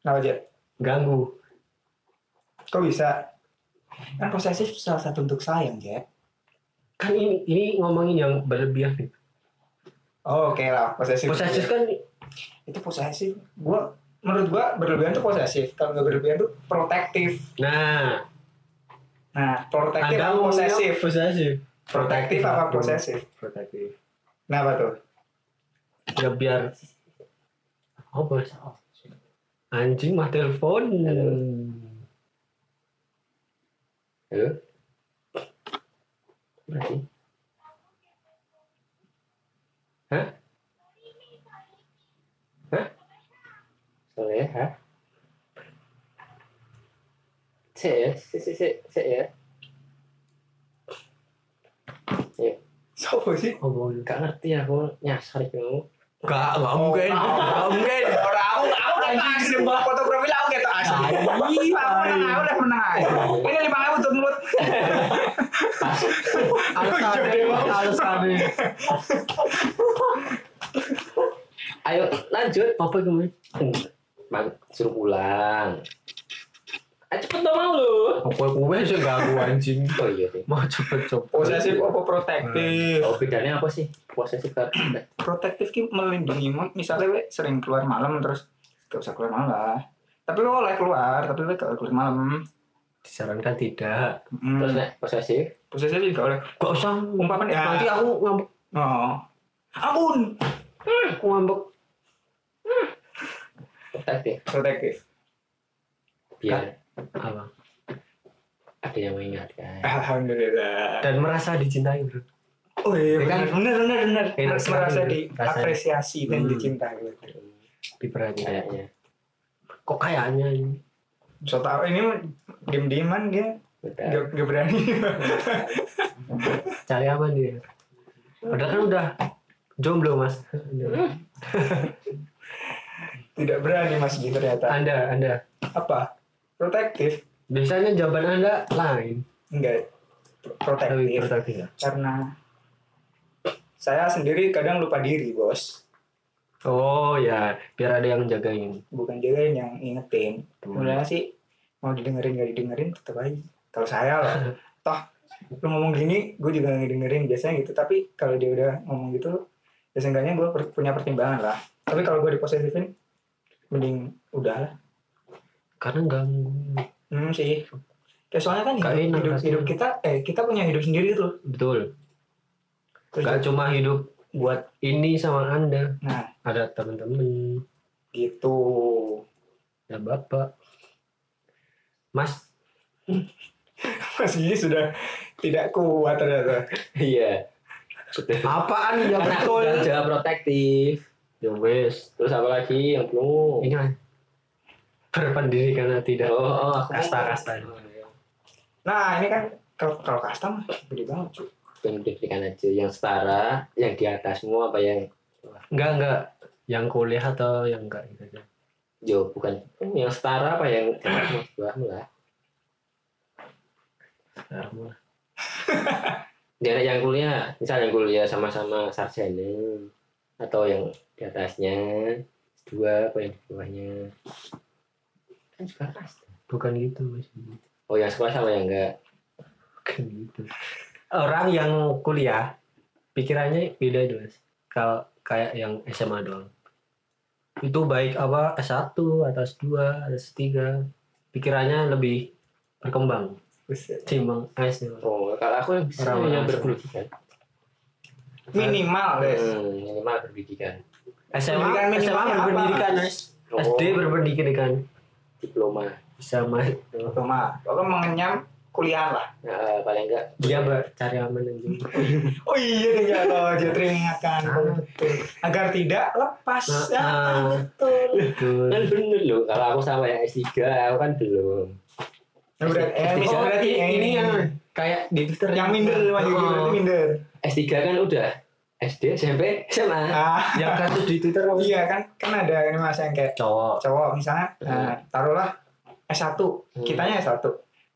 Kenapa Jet? ganggu Kok bisa? Kan posesif salah satu bentuk sayang, Jet. kan ini ini ngomongin yang berlebihan nih Oh, oke lah, posesif. posesif kan Itu posesif. Gua menurut gua berlebihan tuh posesif. Kalau nggak berlebihan tuh protektif. nah Nah, protektif apa posesif? posesif Protektif apa posesif? protektif Kenapa tuh? ya biar apa sih? anjing mah telepon Halo? Berarti? Hah? Hah? Soleha? Cek ya, cek, cek, cek, cek ya. Sopo sih? oh Gak ngerti aku nyasar kamu. Gak, gak mungkin. Gak mungkin. Orang aku, aku kasih foto profil aku gitu asli. Aku menang, aku udah menang. Ini lima ribu tuh mulut. Alasannya, alasannya. Ayo lanjut. Apa gue? Suruh pulang. Ayo cepet dong mau lu. Apa gue sih ganggu anjing. Oh iya sih. Mau cepet-cepet. Posesif apa protektif? Oh bedanya apa sih? Posesif kan? Protektif ki melindungi misalnya we sering keluar malam terus gak usah keluar malam lah. Tapi lo boleh keluar, tapi lo gak keluar malam. Disarankan tidak. Hmm. Terus nek posesif? Posesif juga boleh. Gak usah. Umpama ya. Nanti aku ngambek. Oh. Ampun. Aku ngambek. Protektif. Protektif. Biar Apa? ada yang mengingatkan. Alhamdulillah. Dan merasa dicintai bro. Oh iya, Ya kan? benar benar benar. Enak Merasa diapresiasi dan Hmm. dicintai. Diperhatikan. Kayaknya. Kok kayaknya ini? So tau ini mah diem-dieman dia gak, gak berani. Cari aman dia. Padahal kan udah jomblo mas. Tidak berani Mas Gi ternyata. Anda, anda. Apa? Protektif? Biasanya jawaban anda lain. Enggak. Protektif. protektif ya. Karena saya sendiri kadang lupa diri, Bos. Oh ya, biar ada yang jagain. Bukan juga yang ingetin. Sebenarnya sih mau didengerin gak didengerin tetap aja. Kalau saya loh, toh lu ngomong gini, gue juga gak dengerin biasanya gitu. Tapi kalau dia udah ngomong gitu, ya seenggaknya gue punya pertimbangan lah. Tapi kalau gue diposesifin, mending udah. Karena ganggu. Hmm sih. Ya, soalnya kan hidup, hidup, rasanya. hidup kita, eh kita punya hidup sendiri tuh. Betul. Terus Gak cuma hidup buat ini sama anda. Nah, Ada temen-temen, gitu. ada bapak. Mas, Mas Gigi sudah tidak kuat ternyata. Iya. Apaan ya betul? jawab protektif. Ya wes, Terus apa lagi yang belum? ini kan berpendidikan atau tidak. Oh, oh aku Kasta-kasta. Nah, ini kan kalau kalau kasta mah gede banget, cuy. pendidikan aja yang setara, yang di atasmu apa yang Enggak, enggak. Yang kuliah atau yang enggak gitu aja. yo bukan yang setara apa yang di bawahmu lah. Sekarang mah. Jangan yang kuliah, misal yang kuliah sama-sama sarjana atau yang di atasnya dua apa yang di bawahnya kan juga kasta. Bukan gitu, Mas. Oh yang sekolah sama yang enggak. Bukan gitu. Orang yang kuliah pikirannya beda itu, Mas. Kalau kayak yang SMA doang. Itu baik apa S1 atau S2 atau S3 pikirannya lebih berkembang timbang S nya. Oh kalau aku yang bisa Orang yang. Minimal, guys. Hmm, minimal berpendidikan. SMA, Pendidikan SMA berpendidikan, Mas. Oh, SD berpendidikan diploma. sama Cuma, pokoknya mengenyam kuliah lah. Nah, paling enggak dia cari aman aja. Oh iya deh ya loh, dia teringatkan agar tidak lepas. Nah, Ya, ah. betul. Betul. kan bener loh kalau aku sama yang S3 aku kan belum Nah, berarti, eh, Oh, berarti ini, yang ini yang kayak di Twitter yang minder Oh. berarti minder. S3 kan udah SD SMP SMA Ah, yang kasus di Twitter apa? iya kan, kan ada ini mas yang kayak cowok cowok misalnya, nah, taruhlah S1, Hmm. kitanya S1,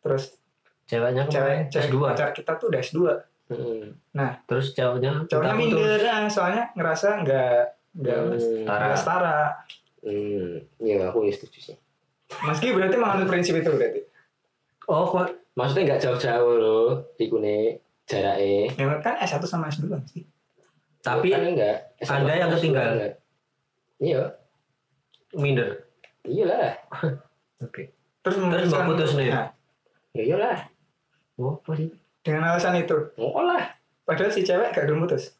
terus ceweknya cewek, kemarin cewek S2 pacar kita tuh udah S2. Hmm. terus cowoknya Cowoknya minder, ah, soalnya ngerasa nggak Enggak, Mas. Hmm. Enggak setara. Hmm, ya aku ya setuju sih. Mas Ki berarti menganut prinsip itu berarti. Oh, kok Maksudnya nggak jauh-jauh loh, ikune jaraknya. Ya kan S1 sama S2 sih. tapi kan enggak. Anda yang ketinggalan. Enggak. Iya, minder. iyalah. Oke. Terus Terus memutuskan Mbak putus nih? Nah, Ya iyalah. Oh, apa sih? dengan alasan itu. Oh lah. Padahal si cewek gak gelem putus.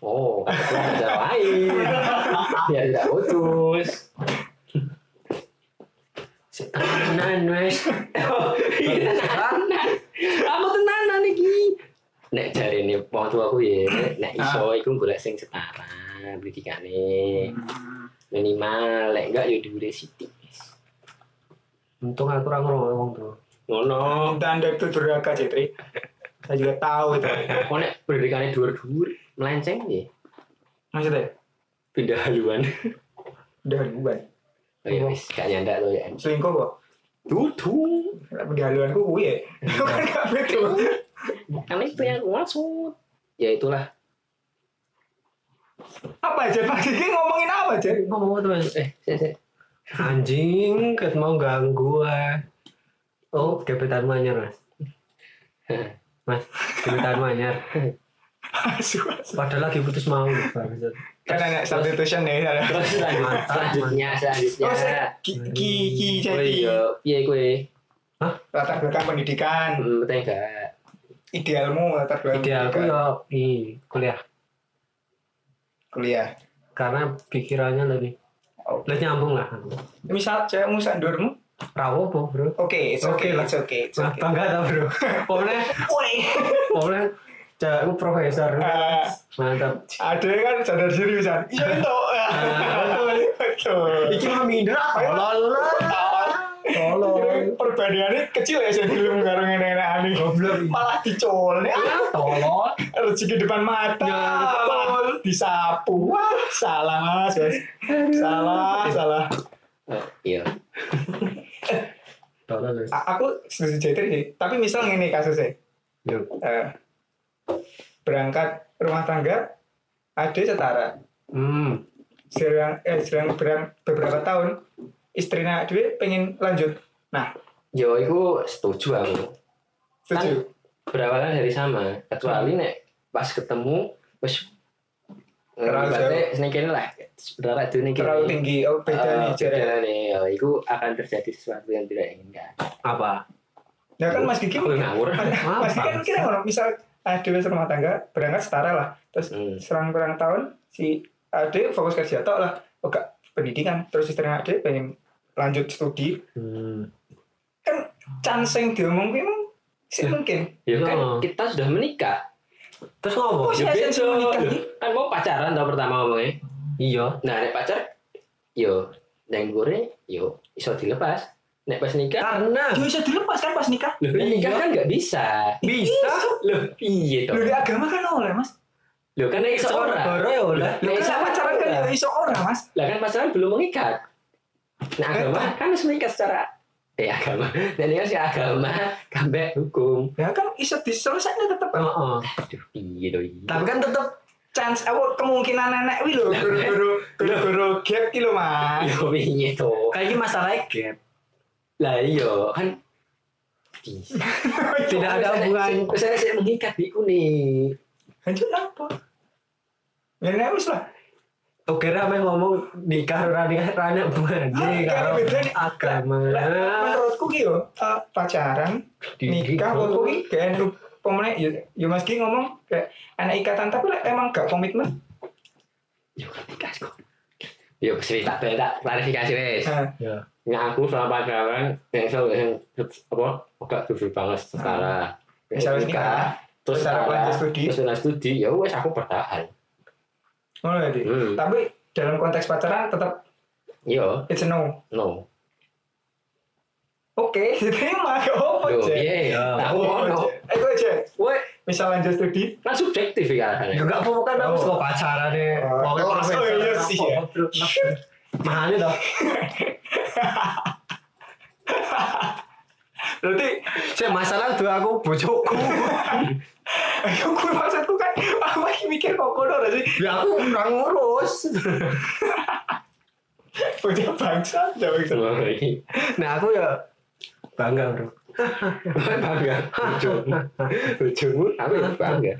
Oh, ada lain. ya tidak putus. Tenan wes. Oh, iya tenanan iki. Nek ini wong tuaku ya, nek iso iku golek sing setara pendidikane. Minimal lek enggak ya dhuwure sithik. Untung aku ora ngrungokno wong tuh. Ngono. Minta anda itu durhaka Cetri. Saya juga tahu itu. Kok nek pendidikane dhuwur-dhuwur melenceng ya Maksudnya? pindah haluan. Udah ribuan. Oh ya wis gak nyandak to ya. Selingkuh kok. Dudu. Tapi di haluanku kuwi ya. Kan gak betul. Kan itu yang aku maksud. Ya itulah. Apa aja Pak Kiki ngomongin apa aja? Ngomong mas? Eh, sik. Anjing, ket mau ganggu ah. Oh, gebetan manyar mas. Mas, gebetan manyar. Padahal lagi putus mau. Kan ada substitution ya. Terus selanjutnya selanjutnya. Oh, saya Ki Ki Oh jadi iya, piye kowe? latar belakang pendidikan, Hmm, betul enggak? Idealmu latar belakang Idealku ya i kuliah kuliah. karena pikirannya lebih Oh. lebih nyambung lah. Misal cewekmu sandurmu, Rawo po bro. oke, it's Oke okay, lah. okay, it's Nah, okay. bangga tau bro. Pokoknya, pokoknya cewekku profesor. Ah, Mantap. ada kan sadar diri bisa. Iya itu. Betul, betul. Iki mah minder ah, tolol lah. Tolol. Perbandingannya kecil ya saya belum aneh. Goblok. Malah dicol nih. Ah, Tolol. rezeki depan mata. Ya, malah disapu. Wah, salah Mas, Mas. Salah, salah. Oh, iya. Tolol. Aku setuju Jatri sih. Tapi misal ngene kasusnya. Eh, berangkat rumah tangga ada setara. Hmm. Serang eh serang berang, beberapa tahun istrinya dia pengen lanjut. Nah, Yo, iku setuju aku. Setuju. Berawalnya dari sama, kecuali nek pas ketemu wis Terlalu berarti sing kene lah. Sebenarnya itu nih Terlalu tinggi. Oh, beda nih jarak. nih. Ya, iku akan terjadi sesuatu yang tidak inginkan. Apa? Ya kan Mas Aku ngawur. Mas Gigi kan kira ngono, misal ada rumah tangga berangkat setara lah. Terus Hmm. serang kurang tahun si Ade fokus kerja tok lah. Oke, pendidikan. Terus istrinya Ade pengen lanjut studi. Hmm. Kan chance yang diomong memang sih mungkin. Ya kan kita sudah menikah. Terus ngomong? Oh, sih Ya menikah Loh, nih. Kan mau pacaran tau pertama ngomongnya. Iya. Nah, nek pacar yo nang gore yo iso dilepas. Nek pas nikah, Karena Dia bisa dilepas kan pas nikah. loh nek nikah kan nggak bisa. bisa. Loh, piye to? Lu di agama kan oleh mas. Loh kan nek iso ora. Negara ya Nek kan iso pacaran kan ora. ya iso orang mas. Lah kan pacaran belum mengikat. Nah, agama kan harus mengikat secara eh agama. Dan ini sih agama kambek hukum. Ya kan iso diselesaikan tetap. Heeh. Aduh, piye to iki? Tapi kan tetap chance apa kemungkinan nenek wi lho guru-guru guru-guru gap ki lho mas. Yo piye to? Kayak masalah gap. Lah iya kan bisa. Tidak ada hubungan. Saya saya mengikat di nih. Lanjut apa? Ya nek wis lah. Oke, rame ngomong nikah Ah, karo kan beda nih. agama. Menurutku ki yo eh, pacaran nikah menurutku ki kayak nu pemene ya ya Mas Ki ngomong kayak anak ikatan tapi lah emang gak komitmen. Yo kan nikah kok. Yo sih tak tak klarifikasi wes. Nah, Ya. Nggak aku selama pacaran yang so yang apa agak tujuh banget setara. Misalnya nikah, terus lanjut studi. terus studi ya wes aku bertahan. Ngono ya Di? Hmm. Tapi dalam konteks pacaran tetap Yo it's a no. no. Oke, diterima gak apa Yo aja. piye? Ya. Aku ono. Eh gue aja. Woi, Misal lanjut studi, kan subjektif ya kan. Ya enggak apa-apa kan aku Oh. suka pacaran deh. Oh, Pokoknya oh, profesor. oh, iya sih, ya. Mahal toh. berarti Saya masalah tuh aku bojoku. ayo gue maksudku kan aku lagi mikir kok kono sih. Ya aku kurang ngurus. Bocah bangsa, jauh itu. Wah, ini Nah aku ya bangga bro. bangga. Ujungmu, ujungmu, aku yang bangga.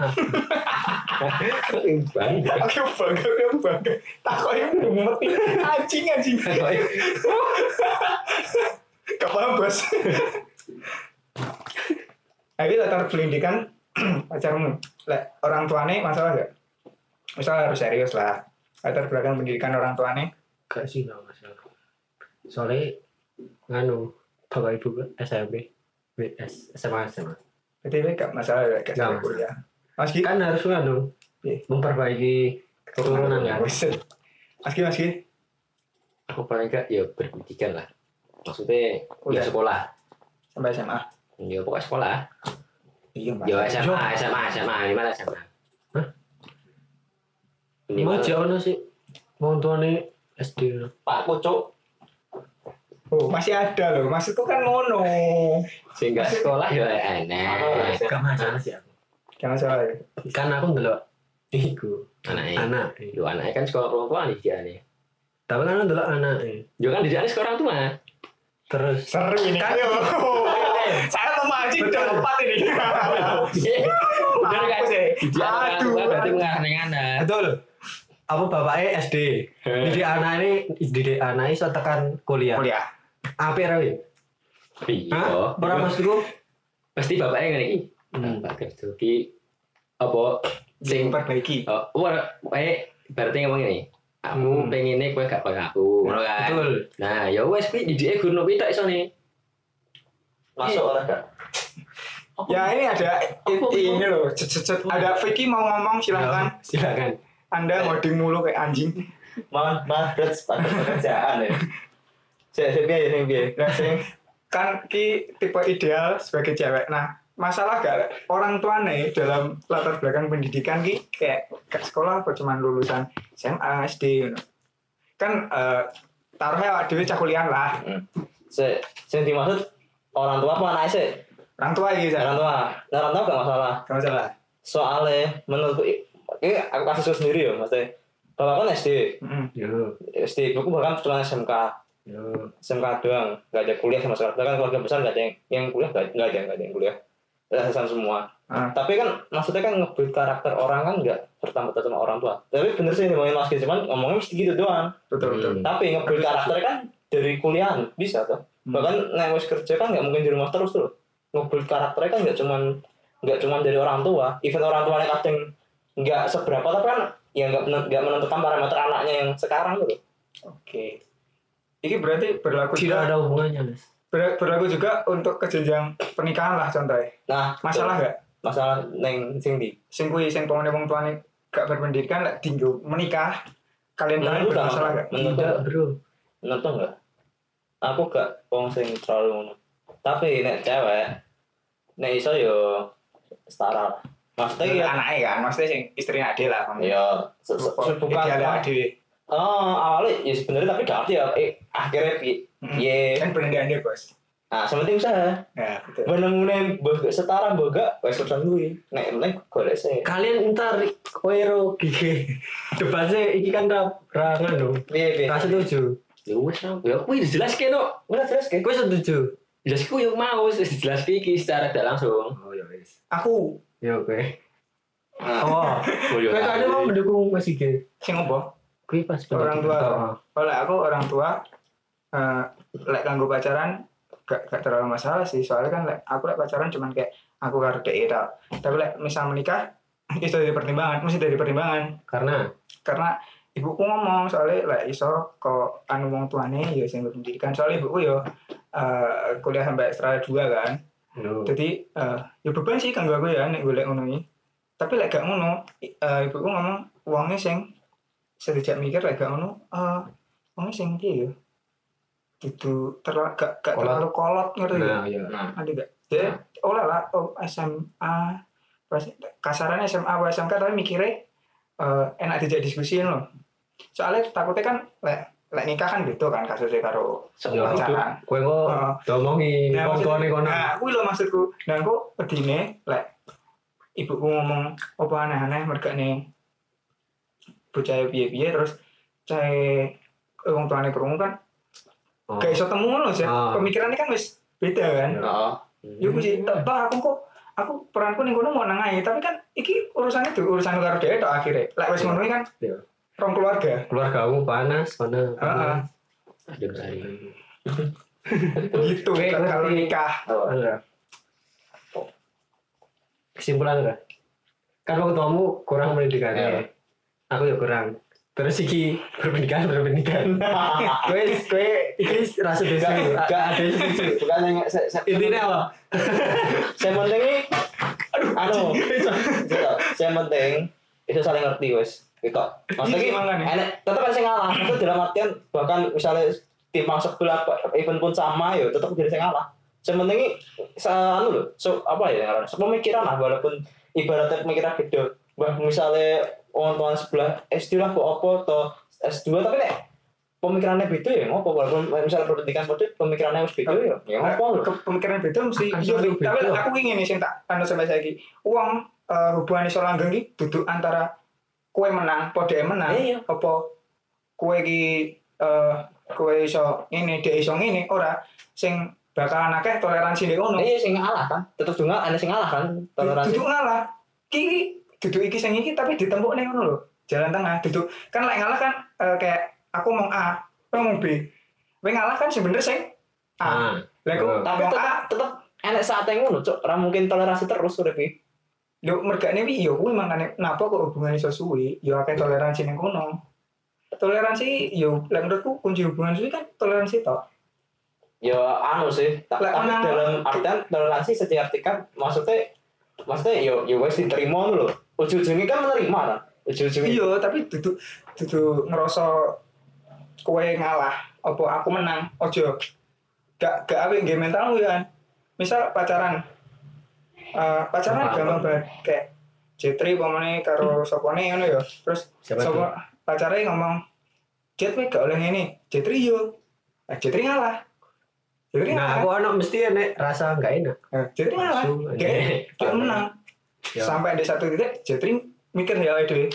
Aku yang bangga. Aku bangga, aku bangga. Takoknya mumet anjing anjing. Gak paham bos. Tapi latar pendidikan pacarmu, Lek, orang tuane masalah gak? Misal harus serius lah. Latar belakang pendidikan orang tuane. Gak sih gak masalah. Soalnya nganu bapak ibu SMP, BS, SMA SMA. Berarti ini gak masalah ya, gak Gak sampai masalah. kuliah. Mas Ki, Kan harus nganu Iya. memperbaiki keturunan kan. Mas Ki, Mas Ki. Aku paling enggak ya berpendidikan lah. Maksudnya Udah. ya sekolah. Sampai SMA. Ya pokoknya sekolah. Iya, Mas. Ya SMA, SMA, SMA, minimal SMA. Hah? Mau jauh sih. Mau tuane SD. Pak Kucuk Oh, masih ada loh. Maksudku kan mono. sehingga sekolah ya enak. Gak masalah sih aku. Jangan salah ya. Kan aku ndelok iku Anaknya. anak. Yo anaknya kan sekolah nih dia nih. Tapi kan ndelok anak. Yo kan di sekolah orang tua. Terus Seru ini. Ayo. Saya memancing Betul. tempat ini. Bener kan? Ya. Di orang Aduh, berarti anak. betul. Apa bapaknya SD. Jadi anak ini didik anak iso tekan kuliah. Kuliah. Apa ya? Iya. Ora maksudku Pasti bapaknya ngene iki. Hmm. Bapak kerja ki apa Sing perbaiki. oh kayak berarti ngomong ini. Aku Hmm. pengennya kowe gak koyo aku, ngono kan. betul. Nah, ya wes kuwi didike gurno pitok iso nih. Masuk ora gak? Ya ini ada Apa, i- ini loh. cet, cet, cet. Ada Vicky mau ngomong silahkan. Ya, silakan. Anda ngoding mulu kayak anjing. Maaf Brats, pada pekerjaan ya. Saya saya biaya. Nah, sing kan ki tipe ideal sebagai cewek. Nah, masalah gak orang tua nih dalam latar belakang pendidikan ki kayak ke sekolah apa cuman lulusan SMA, SD gitu. Kan eh taruhnya awak dhewe cah kuliah lah. Saya saya dimaksud orang tua apa anak sih? Orang tua iki Orang saya. tua. Nah, orang tua gak masalah. Gak masalah. Soalnya menurutku ini aku kasus sendiri ya, maksudnya. Bapak kan SD, Mm. Yo, SD aku bahkan cuma SMK, yo. SMK doang, nggak ada kuliah sama sekali. Bahkan keluarga besar nggak ada yang, yang kuliah nggak ada, nggak ada yang kuliah. Rasasan semua. Ah. Tapi kan maksudnya kan ngebuild karakter orang kan nggak serta merta sama orang tua. Tapi bener sih ngomongin Mas cuman ngomongnya mesti gitu doang. Betul betul. Hmm. Tapi ngebuild karakter kan dari kuliahan bisa tuh. Hmm. Bahkan nek wis kerja kan nggak mungkin di rumah terus tuh. Ngebuild karakternya kan nggak cuman nggak cuman dari orang tua. Even orang tuanya kadang nggak seberapa tapi kan ya nggak nggak menentukan parameter anaknya yang sekarang tuh. Oke. Ini berarti berlaku Tidak juga ada hubungannya, Mas. Ber- berlaku juga untuk ke jenjang pernikahan lah contohnya. Nah, Masalah betul. gak? masalah neng sing di. Sing kuwi sing pemene wong tuane gak berpendidikan lek tinggal menikah kalian kalian Menurut bermasalah aku, gak? menurut Tidak, aku, Bro. menurut aku enggak. Aku gak wong sing terlalu ngono. Tapi nek cewek nek iso yo setara lah. Maksudnya ya anaknya kan, maksudnya sing istrinya ade lah. ya se- se- se- bukan idealnya ade. Oh, awalnya ya sebenarnya tapi gak ngerti ya. Eh, akhirnya Hmm. ye. Kan berendah ade bos. Nah, sementing usaha. Ya betul. Bener-bener mbah gak setara gak wes urusan gue. Nek nek golek sih. Kalian ntar koero gigi. Debatnya iki kan ra ra nganu. Piye piye. Ra setuju. Ya wes ya kuwi jelas kene. Udah jelas kan? Gue setuju. Jelas ku yo mau wis jelas iki secara tidak langsung. Oh ya wis. Aku Ya oke. Nah, Oh, kowe kan mau mendukung Mas Ige. sing opo? Kuwi pas Orang pendidikan. tua. Kalau aku orang tua eh lek kanggo pacaran gak, gak terlalu masalah sih soalnya kan lek aku lek pacaran cuman kayak aku karo dhek tau. Tapi lek misal menikah itu dari pertimbangan, mesti dari pertimbangan. Karena karena ibuku ngomong soalnya lah iso kok anu wong tuane ya sing berpendidikan soalnya ibuku yo eh, kuliah sampai ekstra dua kan no. jadi eh, ya beban sih kanggo aku ya nek golek ngono iki tapi lek gak ngono eh, ibuku ngomong wonge sing sedejak mikir lek gak ngono eh wonge sing piye ya gitu terlalu gak, gak Kolot. terlalu kolot gitu ya Nah, ya. nah. ada gak jadi olah lah oh, SMA kasarannya SMA atau SMK tapi mikirnya eh, enak dijak diskusiin loh soalnya takutnya kan lek lek nikah kan gitu kan kasusnya karo Ya, pacaran kowe kok domongi Nah, wong maksud- tuane kono. nah aku lho maksudku nah aku pedine lek ibuku ngomong apa aneh-aneh mereka nih bocah piye-piye terus cah wong tuane krungu kan Oh. gak iso temu ngono sih. Ah. Pemikirannya kan wis beda kan. Heeh. Yo ku sih, tak tak, aku kok aku peranku ning kono mau nang ae, tapi kan iki urusannya tuh urusan karo dhewe tok akhirnya. Lek wis ngono kan Iya. rong keluarga. Keluargamu panas, mana? Heeh. Aduh, saya. Gitu Oke, kalau nikah. Kesimpulan enggak? Kan waktu kamu kurang pendidikan. Iya. Aku ya kurang. Terus iki berpendidikan berpendidikan. Kowe kowe iki rasa desa. Gak, gak ada. Bukan yang saya, saya, Intinya apa? saya penting ini, aduh, Gitu. saya penting itu saling ngerti wes, gitu. Maksudnya enek, tetap yang ngalah. Itu dalam artian bahkan misalnya tim masuk sebelah event pun sama ya, tetap jadi yang ngalah. Saya penting ini, anu loh, so, apa ya, pemikiran lah, walaupun ibaratnya pemikiran beda. Bah, misalnya orang tua sebelah S2 lah kok apa atau S2 tapi nek pemikirannya beda ya ngopo walaupun misalnya berpendidikan beda pemikirannya harus beda ya ya ngopo lho. Pemikiran beda mesti iya, tapi aku ingin nih sing tak anu sampai saiki. Uang eh, hubungan iso langgeng iki duduk antara kue menang, podo menang, Iya. apa kue iki eh kue iso ini, dia iso ngene, ora sing bakalan akeh toleransi ning ngono. Iya sing ngalah kan. Tetep juga ada sing ngalah kan. Toleransi. Duduk ngalah. Ki duduk iki sing iki tapi ditembok ning ngono lho. Jalan tengah duduk. Kan lek ngalah kan eh, kayak aku mau A, kowe mau B. Kowe ngalah kan sebenarnya sing A. Ah. Lah aku Oh. Tapi A, tetep enek saat yang ngono, Cuk. Ora mungkin toleransi terus urip iki. Yo mergane wi yo kuwi mangane napa kok hubungan iso suwi, yo akeh toleransi ning kono. Toleransi yo lek menurutku kunci hubungan suwi kan toleransi tok. Ya anu sih, ta- Lek tapi menang- dalam artian toleransi saya artikan maksudnya maksudnya yo yo wis diterima ngono lho. Ujung-ujungnya kan menerima kan. Ujung-ujungnya. Iya, tapi duduk duduk ngerasa kowe ngalah, apa aku menang, ojo. Gak gak ape nggih mentalmu ya. Misal pacaran. Eh pacaran Apa? gampang banget kayak Jetri pamane karo sopone ngono ya. Terus sopo pacare ngomong, "Jet gak oleh ngene." Jetri yo. Nah, Jetri ngalah. Jetri Nah, ngalah. aku ono mesti enek rasa enggak enak. Nah, Jetri ngalah. Kayak menang. Ya. Sampai di satu titik Jetri mikir ya dhewe.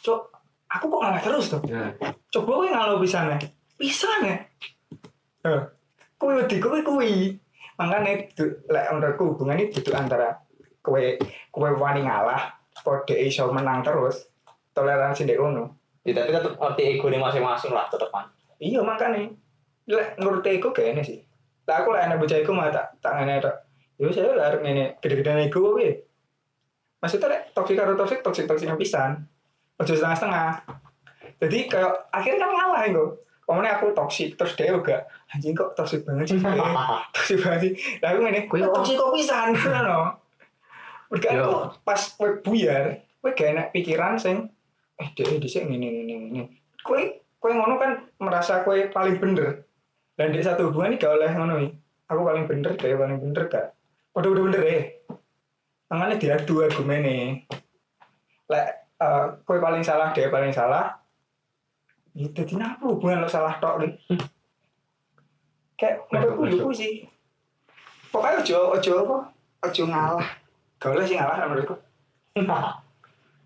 Cok, aku kok ngalah terus tuh. Nah, coba kowe ngalau pisane pisane eh kowe wedi kowe kuwi. Makane du- lek menurutku hubungan ini duduk antara kowe kowe wani ngalah padha iso menang terus toleransi ndek kono Ya, tapi tetep ngerti ego masing-masing lah tetepan. iya makane lek nurut ego ini sih. Lah aku lek anak bocah iku mah tak tak ngene tok. Yo saya lah ngene gede-gedean ego kowe maksudnya lek toksik karo toksik toksik toksiknya pisan. Ojo setengah-setengah. Jadi kayak akhirnya kan ngalah itu Pokoknya aku toksik terus dia juga anjing kok toksik banget sih toksik banget sih. Lah aku ngene Kowe "Kok toksik kok pisan? Ngono Mereka Yo. aku pas kowe buyar kowe gak enak pikiran sing eh dia dhisik ngene ngene ngene kowe kowe ngono kan merasa kowe paling bener. Dan di satu hubungan ini gak oleh ngono aku paling bener dia paling bener gak? Udah udah bener eh makanya diadu argumen nih lek eh, kowe paling salah dia paling salah ya jadi kenapa hubungan lo salah tok nih kayak menurutku itu sih pokoknya ojo ojo apa ojo ngalah gak boleh sih ngalah menurutku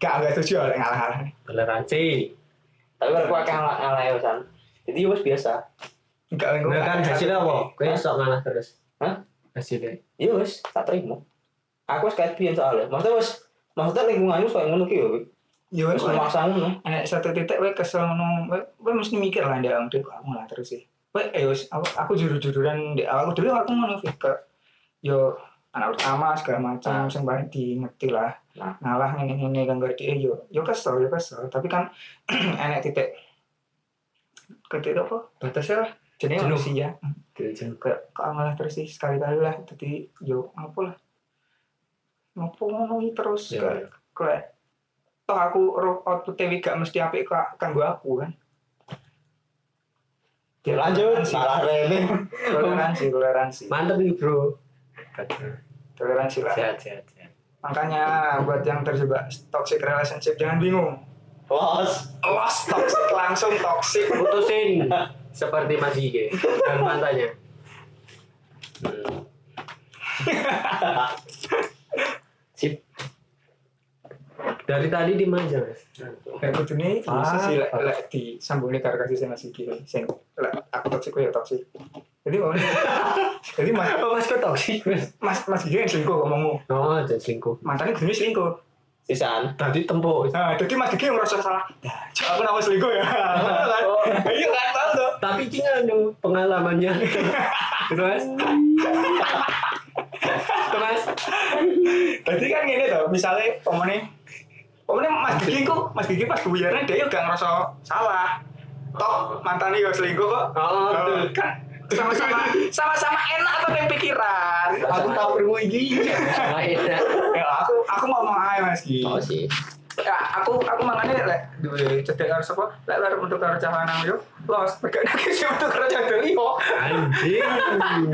gak gak setuju oleh ngalah ngalah toleransi. Tapi aku akan ngalah ngalah ya San. Jadi ya wis biasa. gak kan hasilnya apa? Kowe sok ngalah terus. Hah? Hasilnya. Ya wis, tak terima. Aku wis kayak biyen soalnya. Maksudnya wis maksudnya lingkunganmu kayak ngono ki yo. ya Wis wes memaksa ngono. Enak satu titik we kesel ngono, we, we mesti mikir lah ndek aku aku ngalah terus sih. We eh wis aku, aku jujur-jujuran ndek aku dulu aku ngono Fik, ke yo anak pertama segala macam sing paling diingerti lah. Nah. Ngalah ngene-ngene kan yo yo kesel yo kesel, tapi kan enak titik ketika apa? Batasnya lah. Jenuh. manusia. Ke kok ngalah terus sih sekali-kali lah. Jadi yo apa lah. Ngopo ngono iki terus Ya, kayak kayak toh aku roh output TV gak mesti apik kok kanggo aku kan. Ya lanjut, salah rene. toleransi toleransi Mantep nih, Bro. toleransi lah Sehat, sehat, sehat. makanya buat yang terjebak toxic relationship jangan bingung Bos. los toxic langsung toxic Putusin seperti Mas Ige dan mantannya. Hmm. Sip. Dari tadi di aja, Mas. Kayak kudu nih, Ah. bisa sih lek lek disambung nih karo kasih sama Sigi. Sing lek aku toksik ya toksik. Jadi mau jadi mas Oh, Mas kok toksik, Mas? mas mas Gigi yang selingkuh ngomongmu. Oh, jadi selingkuh. Mantannya kudu selingkuh. Sisan. Tadi tempo. Nah, jadi mas yang merasa salah. Cok, aku nama selingkuh ya. Kan? Oh. Iya kan tahu tuh. Tapi ini anu pengalamannya. Terus Terus Jadi kan gini tuh, misalnya pemene pemene Mas Gigi kok, Mas Gigi pas kebuyarnya dia juga ngerasa salah. Toh mantannya juga selingkuh kok. Oh, betul. kan sama-sama sama-sama enak tuh yang pikiran. aku tahu ilmu ini. Lainnya. Ya aku aku mau ngomong aja Mas Gigi. Oh sih. Ya aku aku makanya lek duwe cedek karo sapa? Lek lek untuk karo cah lanang yo. Los, berkait lagi sih untuk karo cah liyo. Anjing.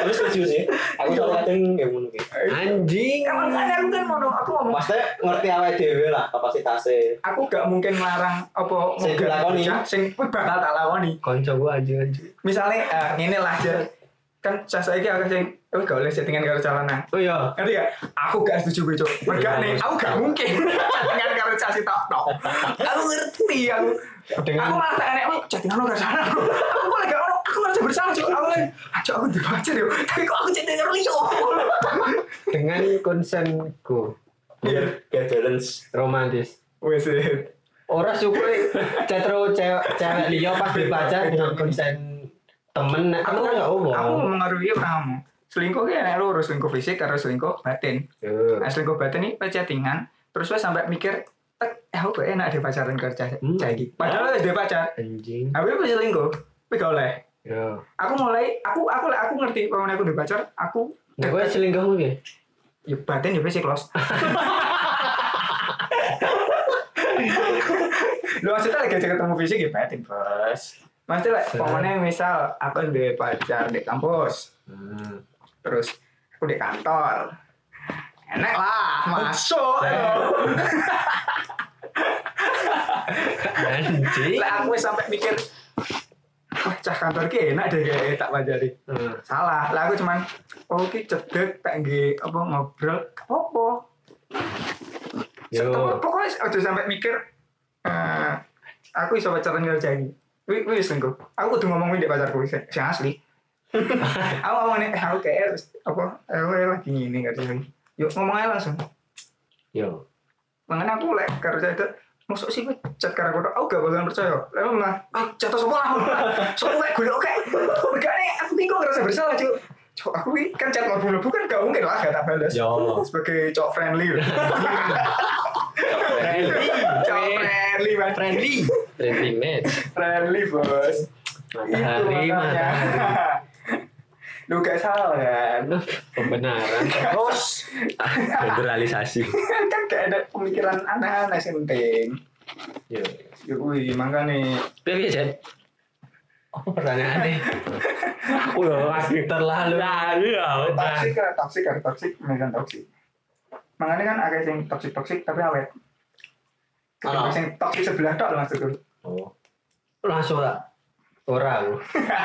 Aku setuju sih. Aku soal kadang kayak ngono ki. Anjing. Ya makanya aku kan ngomong aku ngomong Maksudnya ngerti awake dhewe lah kapasitasnya. aku gak mungkin melarang apa Sing dilakoni. sing bakal tak lakoni. Konco gua anjing anjing. misalnya eh, ngene lah kan cah saiki akeh sing oh gak boleh settingan karo calon Oh iya. ngerti gak? Aku gak setuju gue cok mereka nih aku gak mungkin. Settingan karo cah si tok tok. Aku ngerti aku. Dengan- aku malah tak enek oh chattingan lo gak sana aku boleh gak ono aku ngerasa bersalah cok. Aku lagi ah cok aku udah baca deh tapi kok aku chattingan karo liyo Dengan konsenku Biar biar balance. romantis. wes Orang suka cetro cewek cewek liya pas dibaca dengan konsen temen. Aku nggak aku umum. mengaruhi kamu selingkuh kayak enek loro selingkuh fisik karo selingkuh batin Tuh. Nah, selingkuh batin ini pas chattingan terus gue sampai mikir tek eh aku enak deh pacaran cah Hmm. iki padahal wis dia pacar Anjing. tapi pas selingkuh tapi gak oleh Ya. aku mulai aku aku aku ngerti kalau aku di pacar aku gue selingkuhmu ya? ya batin ya fisik los lu maksudnya lagi aja ketemu fisik ya batin bos maksudnya like, pokoknya misal aku di pacar di kampus Hmm. Terus aku di kantor enak lah masuk Anjing. lah aku sampai mikir wah cah kantor ki enak deh kayak tak wajari Hmm. salah lah aku cuman oh ki cedek tak nge apa ngobrol apa Yo. pokoknya aja sampai mikir eh aku bisa pacaran karo cah ini Wih, wih, selingkuh. Aku udah ngomongin di pacarku, sing asli. aku ngomongin, eh, aku kayak apa, aku lagi ngini gak sih. Yuk ngomong aja langsung. Yo. Makanya aku lek cah itu, masuk sih chat karo aku, aku gak bakalan percaya. Lalu mah, ah jatuh semua lah. Soalnya kayak gue oke. Mereka nih, aku bingung ngerasa bersalah cuy. Cok, aku kan chat mabuk kan gak mungkin lah gak tak balas. Yo. Sebagai cowok friendly. friendly, cowok friendly, mas. Friendly. Friendly match. Friendly bos. Matahari, makanya. Lu gak salah kan? Pembenaran. Terus Generalisasi. kan gak ada pemikiran aneh-aneh sih penting. Yo. Ya wih, makanya Piye Jen? Apa pertanyaannya? Aku loh masih terlalu. iya. toksik kan toksik kan toksik megan toksik makanya kan agak yang toksik toksik tapi awet? Ketika yang toksik sebelah tok lah maksudku Oh. Langsung lah. Orang.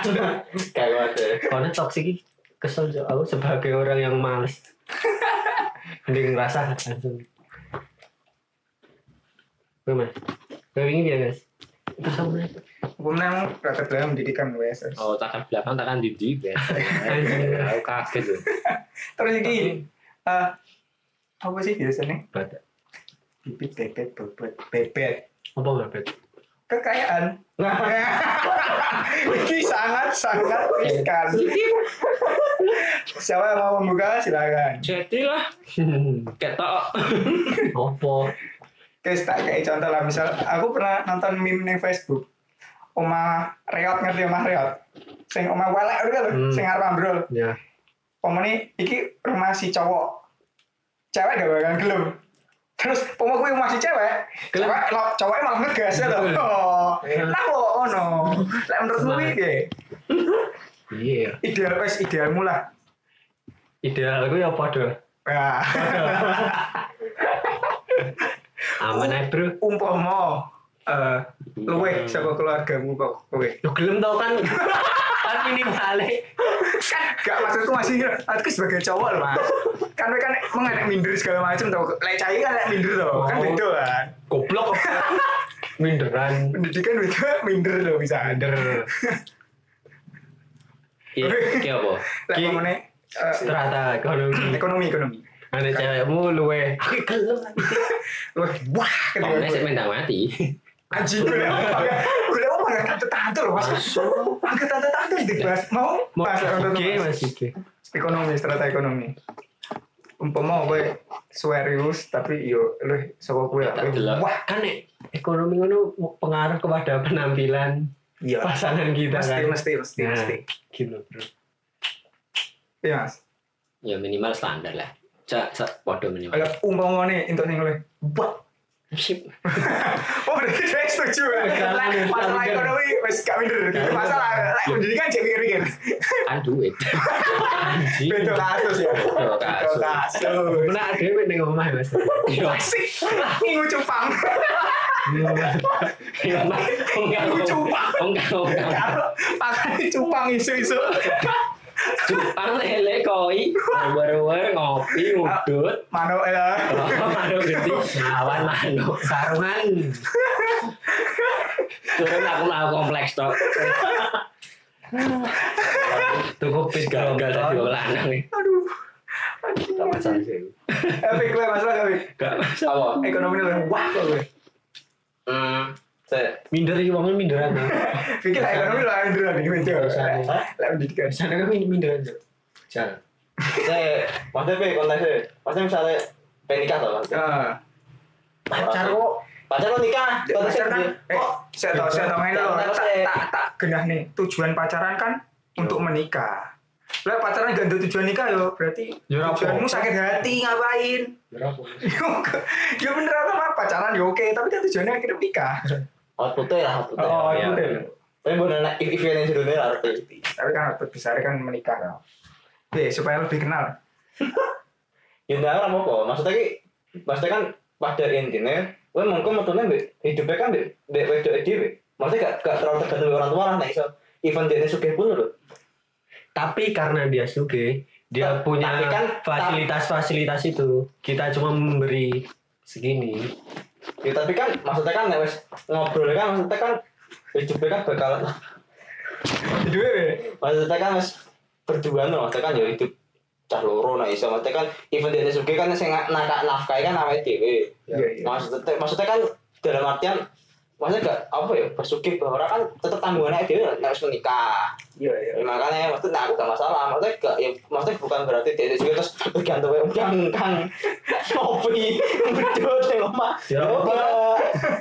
Kayak ada. Karena toksik ini kesel Jo. aku sebagai orang yang males. Mending ngerasa langsung. Gue mas. Gue ingin ya guys. Itu sama kemudian rata belakang pendidikan wes Oh, tangan belakang tangan di ya. Aku kaget loh. terus ini eh apa sih biasanya Batak. bibit bebet bebet bebet Apa nggak bet? Kekayaan nah ini sangat sangat riskan siapa yang mau membuka silakan Jadi lah. Ketok. Apa? Guys, tak kayak contoh lah, misal aku pernah nonton meme di Facebook. Oma Reot ngerti Oma Reot? Sing Oma Welek itu kan, Hmm. sing arep ambrol. Ya. Oma ini, iki rumah si cowok. Cewek gak bakal gelem. Terus oma gue si cewek, cewek lo, cowoknya malah ngegas ya loh. Oh, nah kok ono. Lah menurutmu Semangat. iki piye? Iya. ideal wes idealmu lah. Ideal aku ya pada Nah, aman aja bro. umpama eh luwe saka keluargamu kok kowe. Yo gelem tau kan. kan minimale. kan gak maksudku masih aku sebagai cowok loh mas kan kan mengenek minder segala macam tau lek cai kan minder loh kan Oh. beda kan Goblok. Minderan. pendidikan beda minder loh bisa ada Iya, ki apa? lek Ki- ngomongnya eh, Strata ekonomi. ekonomi ekonomi Ane cewekmu luwe. Aku gelem. Wah, wah Oh, nek mendang mati. Anjing gue gue mau pakai tante tante loh mas pakai tante tante dibahas mau Mau Mas, Oke, mas. Mas Oke. ekonomi strata ekonomi umpama gue serius tapi yo lu saka gue wah Kan nek ekonomi ngono pengaruh kepada penampilan iya pasangan kita mesti kan. mesti mesti Nah. mesti Gitu, Bro. iya mas Ya minimal standar lah. Cak, sak podo minimal. kalau umpama nih untuk nih gue wah Sip. oh saya setuju. Ya Masalah- Lah, masalah masalah- ekonomi masih gak minder. Masalah lah pendidikan cek mikir-mikir Kan duit. Beda kasus ya. Beda kasus. Benar dhewe ning omah Mas. Yo, asik ngingu cupang. Enggak, Cupang. enggak, enggak. makan cupang isu-isu Jepang lele koi, wer-wer ngopi ngudut. mano ya Oh, manuk gede, awan manuk. Sarungan. Turun aku mlaku kompleks tok. Tuku pit Gagal tadi lanang nih. aduh Tak masalah sih. Epic gue masalah gue Gak masalah. Apa? ekonomi lu wah kok gue Hmm. Saya Minder iki wong minderan. pikir lah ekonomi lu minder nih gitu Biasanya. lah pendidikan. Sana kan minderan. Jangan. saya maksudnya pe konteksnya maksudnya misalnya pengen nikah tuh Mas. ah. Pacar kok. Pacar lo nikah? Pacaran kan? eh kok? saya tahu saya tahu main Jangan lo terus, tak tak tak genah nih. Tujuan pacaran kan untuk menikah. Lah pacaran gak ada tujuan nikah yo. Berarti tujuanmu sakit hati ngapain? Berapa? ya bener apa? Pacaran ya oke tapi kan tujuannya akhirnya nikah outputnya lah outputnya. Oh iya. deh tapi bener nak if if yang sedunia lah arti tapi kan output besar kan menikah kan Oke, supaya lebih kenal. Ya nggak apa apa maksudnya ki maksudnya kan pada intinya gue mungkin metune hidupnya kan mbek mbek wedok dhewe. Maksudnya gak gak terlalu tergantung orang tua lah nek iso even dia sugih pun lho Tapi karena dia suge, dia Ta- punya tapi kan- fasilitas-fasilitas itu. Kita cuma memberi segini. Ya tapi kan maksudnya kan wis ngobrol kan maksudnya kan hidupnya kan bakal hidupnya be maksudnya kan wis berdua no maksudnya kan ya hidup cah loro nah iso. Maksudnya kan even dia sugih kan sing nakak nafkahi kan awake dhewe. Iya iya. Maksudnya maksudnya kan dalam artian maksudnya gak apa ya bersugih bahwa orang kan tetap tanggungannya dia wis menikah. Iya iya. Ya, makanya maksudnya nah, aku gak masalah. Maksudnya gak, ya, maksudnya bukan berarti dia juga terus bergantung ya udang kang ngopi berdua di rumah Ya,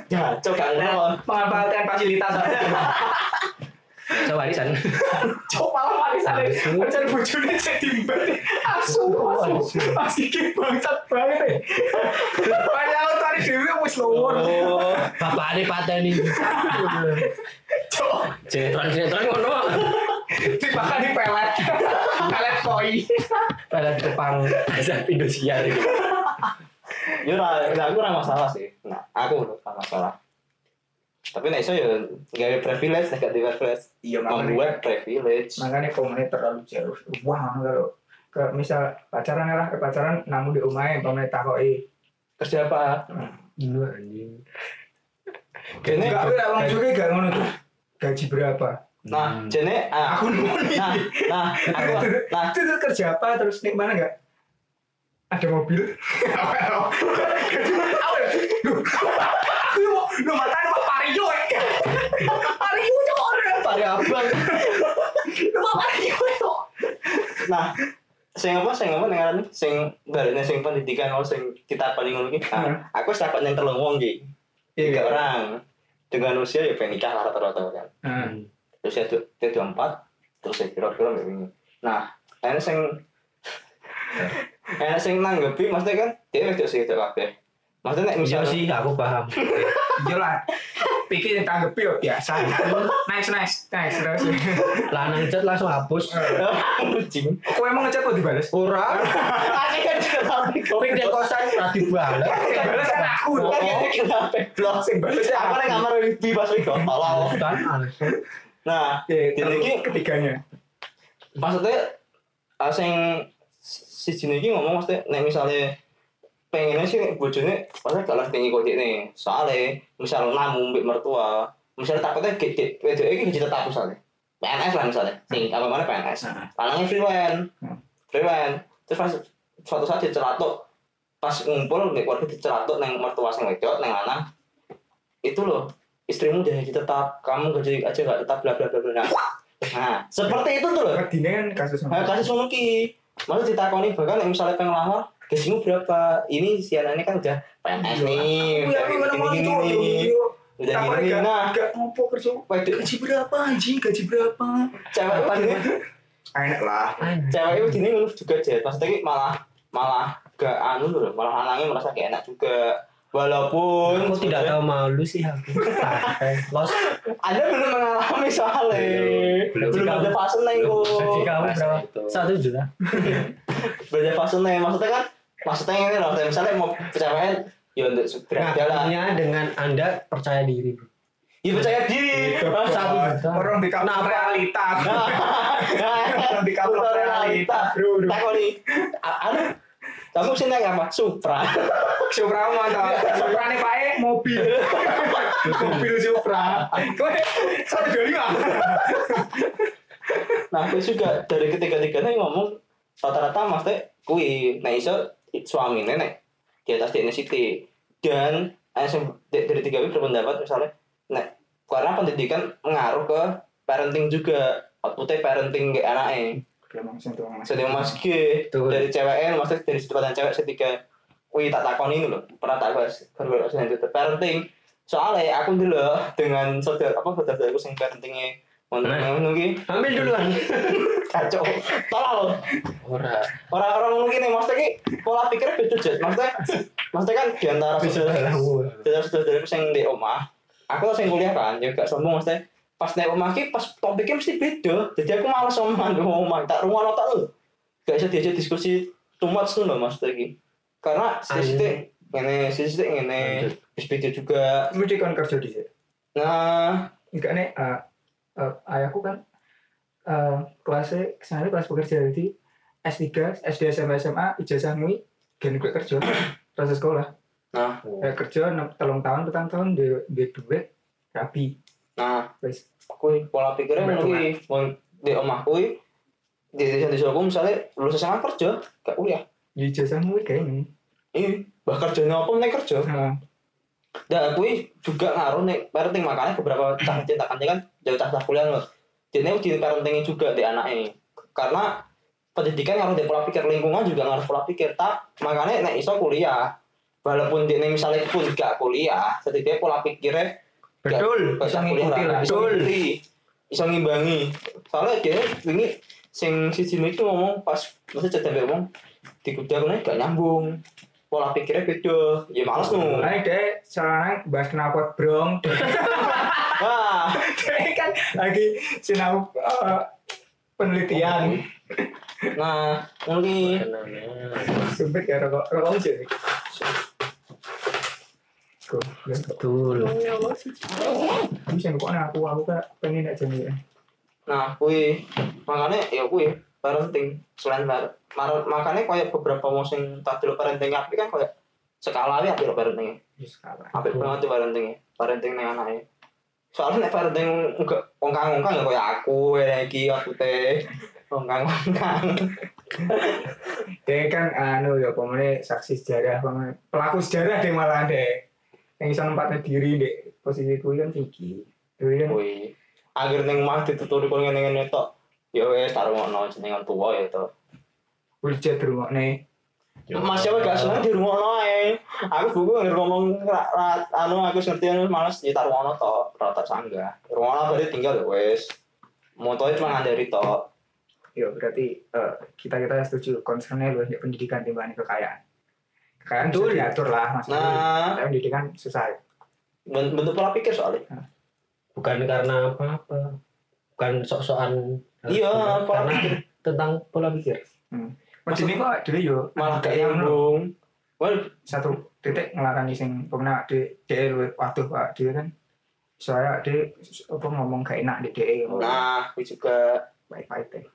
ya coba ngelon memanfaatkan fasilitas Coba warisan. coba malah warisan warisan bojone jadi mbak asu asu masih ki bangsat banget. Ya banyak aku tadi dewi wis lowor Oh, Bapak ini pateni. cok. Sinetron sinetron ngono. dimakan di pelet. Pelet koi. Pelet Jepang. Azab ya lah nah, aku ora masalah sih. Nah aku ora masalah tapi nek iso ya gawe privilege nek gak di privilege iya membuat privilege makanya komennya terlalu jauh wah kalau ke misal pacaran lah ke pacaran namun di rumahnya komennya takoi kerja apa Ini anjing. Kene- Enggak, tapi abang juga gak ngono tuh. Gaji berapa? nah Hmm. jene ah, Aku nemu nih. nah nah aku nah Itu tuh kerja apa terus nih mana enggak? Ada mobil. Apa? Gaji apa ya? Mau lu matanya mau Vario ya. Vario cok. Vario abang. Vario cok. nah sing apa sing apa dengaran sing baliknya sing pendidikan oh sing kita paling ngono iki Hmm. nah, aku dapat yang telung wong iki tiga orang dengan usia ya pengen nikah lah rata-rata kan Nah, terus ya dua empat terus ya kira-kira ini nah enak sing enak sing nanggepi maksudnya kan dia wedok sih wedok kabeh maksudnya nek Iya misalnya sih, aku paham. iya lah. Pikir yang tanggepi ya biasa. Nice, nice, nice. Terus. Lanang chat langsung hapus. kucing Kau emang ngechat kok dibales? Ora. Asik kan Ping di kosan Ora dibales. Balas kan aku. Kan ini kenapa blok Sing balas Aku ning kamar Wibi pas Wibi tolol. Kan alasan. Nah, Ya, Jadi ketiganya. maksudnya ah, sing si jenis iki ngomong maksudnya nek misalnya pengennya sih nek bojone maksudnya kalau tinggi kok nih soalnya misal namu mbek mertua misalnya takutnya gede wedok iki gaji tetap misalnya. PNS lah misalnya sing apa mana PNS Nah. lanangnya freelance Hmm. freelance terus pas suatu saat diceratuk pas ngumpul nek keluarga diceratuk neng mertua sing wedok neng lanang itu loh istrimu udah tetap kamu gaji aja gak tetap bla bla bla bla nah seperti itu tuh loh. Kan kasus Nah, kasus ki. Maksud ditakoni bahkan misalnya pengen lamar, gajimu berapa? Ini si anak ini kan udah PNS nih. Aku Udah gini, gini, gini. Udah gini, gak- nah. gak ngopo kerja. Gaji berapa anjing? Gaji berapa? cewek Apa ini, Enak lah. cewek itu gini ngeluh juga jet. Maksudnya malah malah gak anu loh, malah anaknya merasa gak enak juga. Walaupun Aku tidak tahu malu sih aku. Los. Anda belum mengalami soalnya. Belum. Belum ada fase nih kok. Kamu berapa? Satu juta. Belajar fase nih. Maksudnya kan, maksudnya ini loh. Misalnya mau cewek, ya untuk Nah, segera artinya dengan Anda percaya diri, bro. Ya percaya diri. Satu juta. Orang di kampung Kenapa? realita. Nah, Orang di kampung realita, bro. Tak nih. Anu, kamu sih naik apa? Supra. Supra mantap. Supra nih Pak E, mobil. mobil Supra. Kowe satu dua lima. Nah, aku juga dari ketiga-tiganya ngomong rata-rata maksudnya kui, nah iso suami nenek di atas DNA City dan di- dari tiga ini berpendapat misalnya, nah karena pendidikan mengaruh ke parenting juga. Outputnya parenting ke anaknya. Emang sing tuang mas. G dari cewek maksudnya dari sudut cewek ketika wih tak takon ini loh pernah tak bahas itu parenting. Soalnya aku dulu dengan saudara apa saudara aku sing parentingnya Nah. ngono nunggu Ambil duluan. kacau. Tolol. Ora. orang-orang mungkin nih maksudnya ki pola pikirnya beda jet maksudnya maksudnya kan di antara saudara saudara saudara aku sing di omah aku sing kuliah kan ya gak sombong maksudnya. Pas naik omah ki pas topiknya mesti beda. Jadi aku malas omongan di omah tak rumah nota lu gak bisa diajak diskusi too much tuh loh maksudnya ki. Karena sisi ini sisi ini bis beda juga. Mesti kon kerja di sini. nah. Enggak nih. Eh, eh, ayahku kan eh, kelasnya ke sana kelas pekerja jadi S3, SD, SMA, SMA, ijazah ngui, gen gue kerja, proses sekolah. nah Ya, kerja telung tahun, petang tahun, di, di duit, rapi. nah Wes. kui pola pikirnya ki Mun di omah kui di desa desa aku misalnya lulus SMA kerja gak kuliah Di ijazah kayak ini. ini bah kerjanya apa nih kerja Nah, dan kui juga ngaruh nih parenting makanya beberapa cah cinta kan kan jauh cah cah kuliah loh jadi di parentingnya juga di anaknya karena pendidikan ngaruh di pola pikir lingkungan juga ngaruh pola pikir tak? Makanya nek iso kuliah walaupun dia misalnya pun gak kuliah setidaknya pola pikirnya gak- betul. gak Bisa kuliah ngikuti lah ngikuti iso ngimbangi. Soalnya dia ini sing si Jimmy itu ngomong pas masa cerita ngomong di kuda gak nyambung pola pikirnya beda ya males nu Nah, deh, sekarang bahas kenapa brong. wah Dia kan lagi sinau eh, penelitian. nah nanti Sumpah ya rokok rokok aja. Go. Betul. Bisa kok aku aku kan pengen aja nih. nah kui makanya ya kui parenting selain mar- makanya kayak beberapa musim tak dulu parenting api kan kayak skala api api lo parentingnya Ya sekarang. api banget tuh parentingnya parenting nih anaknya soalnya nek parenting enggak ongkang ongkang ya kayak aku ya iki aku teh ongkang ongkang Dia kan anu ya pemene saksi sejarah, pemene pelaku sejarah deh malah deh. Yang bisa nempatnya diri deh posisi kuwi kan tinggi. Kui akhir neng mah dituturi ngene ngene tok ya wes taruh ngono jenengan tua ya to rumah nih. Mas siapa gak seneng di rumah no ae. Aku buku nggak ngomong ra- anu aku ngerti anu males di taruh ono to rata sangga. Rumah berarti tinggal ya wes. Motonya cuma ngandari to. Ya berarti eh, kita kita setuju concernnya lu ya pendidikan timbangin kekayaan. Kekayaan Betul. diatur lah maksudnya. Nah, Tapi pendidikan susah. ben- bentuk pola pikir soalnya. Bukan karena apa-apa. Bukan sok-sokan. Iya, pola pikir. tentang pola pikir. Mas ini kok dulu yo Malah gak yang nyambung. Well, satu titik ngelarani sing pemenang di DE luwih waduh Pak dia kan soalnya dia apa ngomong gak enak di DE nah, aku juga baik-baik deh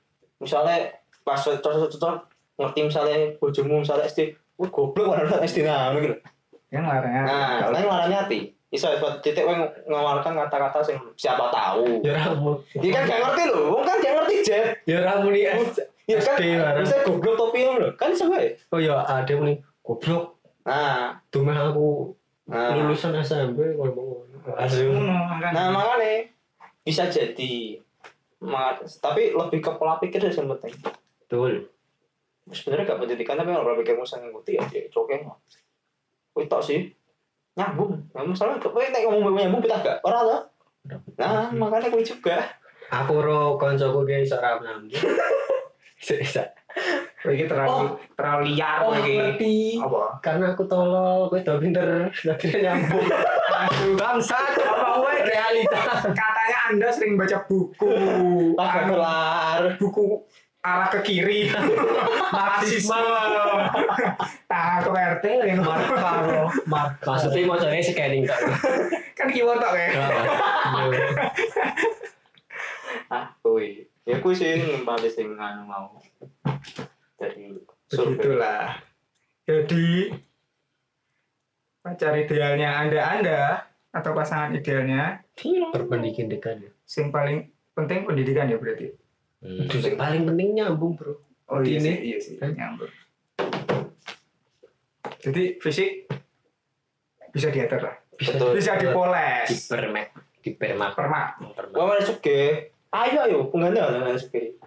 misalnya pas cocok-cocok ngerti misalnya bojomu misalnya SD, wah goblok mana SD nah, gitu. ya ngelarani Nah, kan ngelarani hati. Iso buat titik yang ngeluarkan kata-kata sing siapa tahu. Ya ramu. Dia kan gak ngerti loh, wong kan gak ngerti jet. Ya ramu nih. Ya kan, bisa goblok topi loh, kan iso wae. Oh ya ada nih goblok. Nah, Dumeh aku nah, lulusan SMP. Ngono, kan. nah makanya bisa jadi. Tapi lebih ke pola pikir sih yang penting. Betul. Sebenarnya gak pendidikan tapi kalau pola pikirmu sang ngikuti ya dia coke. Wih tok sih. Nyambung. Nah, masalah kok nek ngomong nyambung kita gak ora loh. Nah, makanya gue juga. Aku ro koncoku ge iso ra nyambung. Bisa. Iki terlalu terlalu liar Oh, iki. ngerti. Apa? Karena aku tolol, kowe udah pinter, udah pinter nyambung. Aduh, bangsat, apa gue realita. Katanya Anda sering baca buku Pas anu, kelar. buku arah ke kiri. Marxisme. Nah, ke RT ini Mark Karo, Mark. Maksudnya mau cari scanning tak? kan keyword tok ya. ah kui ya kui sih yang paling sing anu mau dari survei Begitulah. Jadi pacar idealnya Anda-anda atau pasangan idealnya Berpendidikan dekat ya. sing paling penting pendidikan ya berarti. Hmm. Itu yang paling penting nyambung bro. Oh iya Ini. sih, iya sih, nyambung. Jadi fisik bisa diatur lah. betul Bisa dipoles. Dipermak, dipermak, Permak. gua mana suke ayo ayo pengennya ada mana suke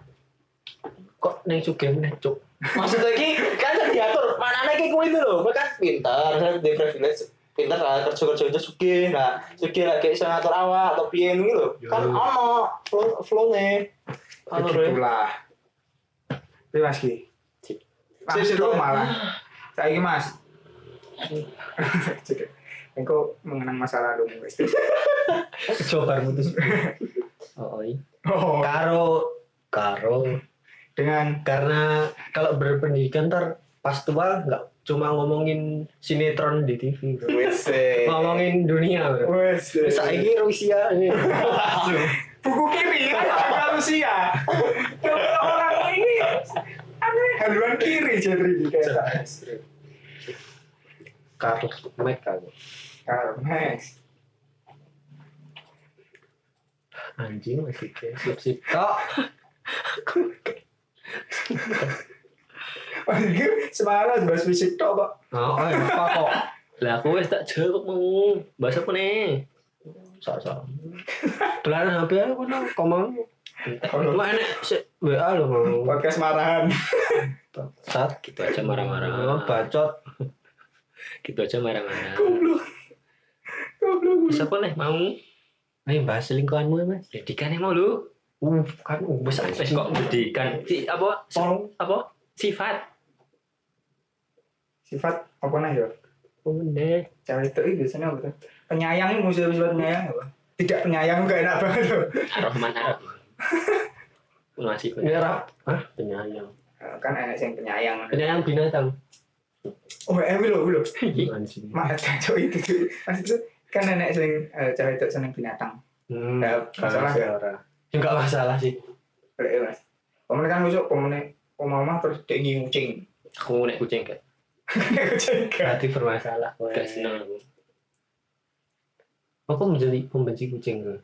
Kok neng suge meneh cuk. maksudnya ki kan bisa diatur mana nih kui itu loh kan pintar saya di privilege pintar lah kerja kerja kerja suke nah suke lagi bisa ngatur awak atau piye gitu loh kan ono flow flow nih Begitulah. Tapi Mas Ki. Mas sip. malah. Saya ini Mas. Engkau mengenang masa lalu guys. Coba putus. Oh, iya. Oh, Karo, karo. dengan Karena kalau berpendidikan ntar pas tua nggak cuma ngomongin sinetron di TV, bro. ngomongin dunia, bro. wes ini Rusia ini. Buku kiri kan ada Rusia. Kalau orang ini aneh haluan kiri jadi kayak Karl Mac aku. Karmex. Anjing masih kayak sip-sip. Tok. Wah, ini semalam bahas fisik tok, Pak. Oh, eh, apa kok? Lah aku wis tak jawab mau. Bahasa apa nih? Sok-sok. Dolan HP aku no, komang. Wah enek WA lo mau. Podcast marahan. Sat gitu aja marah-marah. Oh, bacot. Gitu aja marah-marah. Goblok. Goblok. Siapa nih mau? Ayo bahas selingkuhanmu ya, Mas. Pendidikan mau lu. Uh, kan uh, besar Wes kok pendidikan. Si apa? Si- Tolong apa? Sifat. sifat apa nih ya? Oh, nih. Cewek itu biasanya apa? Penyayang ini musuh sifat penyayang apa? Tidak penyayang gak enak banget loh. Rahman Arab. Masih Nyerap. Hah? Penyayang. Kan enak yang penyayang. Penyayang binatang. Oh, eh, wilo, wilo. Anjing. Mak, cowok itu tuh. Kan nenek sering eh, cewek itu seneng binatang. Hmm, Ya, masalah ya. Enggak masalah sih. Boleh mas. Pemenang kan besok pemenang pemama terus dia ngincing. Aku nek kucing kan. Kucing kan. Berarti bermasalah. Gak seneng aku. Aku menjadi pembenci kucing. tuh.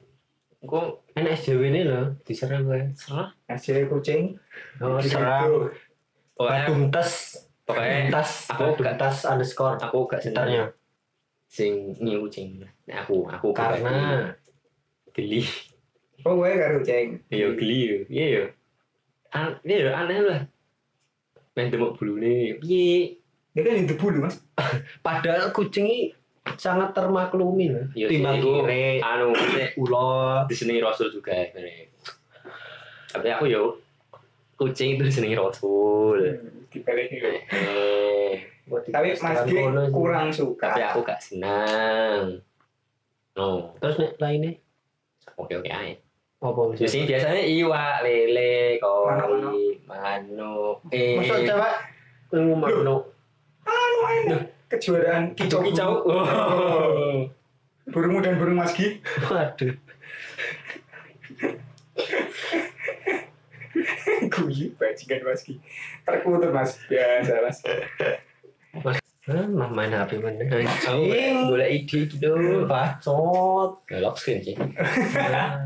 Aku Enak SJW ini loh, diserang gue. serah. Ngasih kucing. Oh, diserang. Pokoknya Badung tas. pokoknya tas. aku gak- tas underscore. aku gak seneng Sekitarnya. sing nyiu kucing. Nah, aku aku Karena geli. Oh, gue gak kucing. Iya geli yo. Iya yo. An iya yo aneh lah. Main demok bulune. Piye? Dia kan itu bulu, mas. padahal kucing ini sangat termaklumi loh. Iya sih, Timbang kiri, anu ulo. disenengi Rasul juga sebenarnya. Tapi aku yo kucing itu disenengi Rasul. Dibalik itu. Eh, Tapi Mas G kurang suka. tapi aku gak senang. No, Terus nek lainnya oke oke aja. apa Di sini biasanya iwak, lele, koi, manuk, eh, Masa cewek ngomong no. Kejuaraan kicau Kicau. burung. burungmu dan burung maski Waduh. guyu bajingan maski terkutuk mas biasa mas Ah, mah main HP mana? Aku boleh ide gitu. Bacot. Ya lock screen sih. Ah.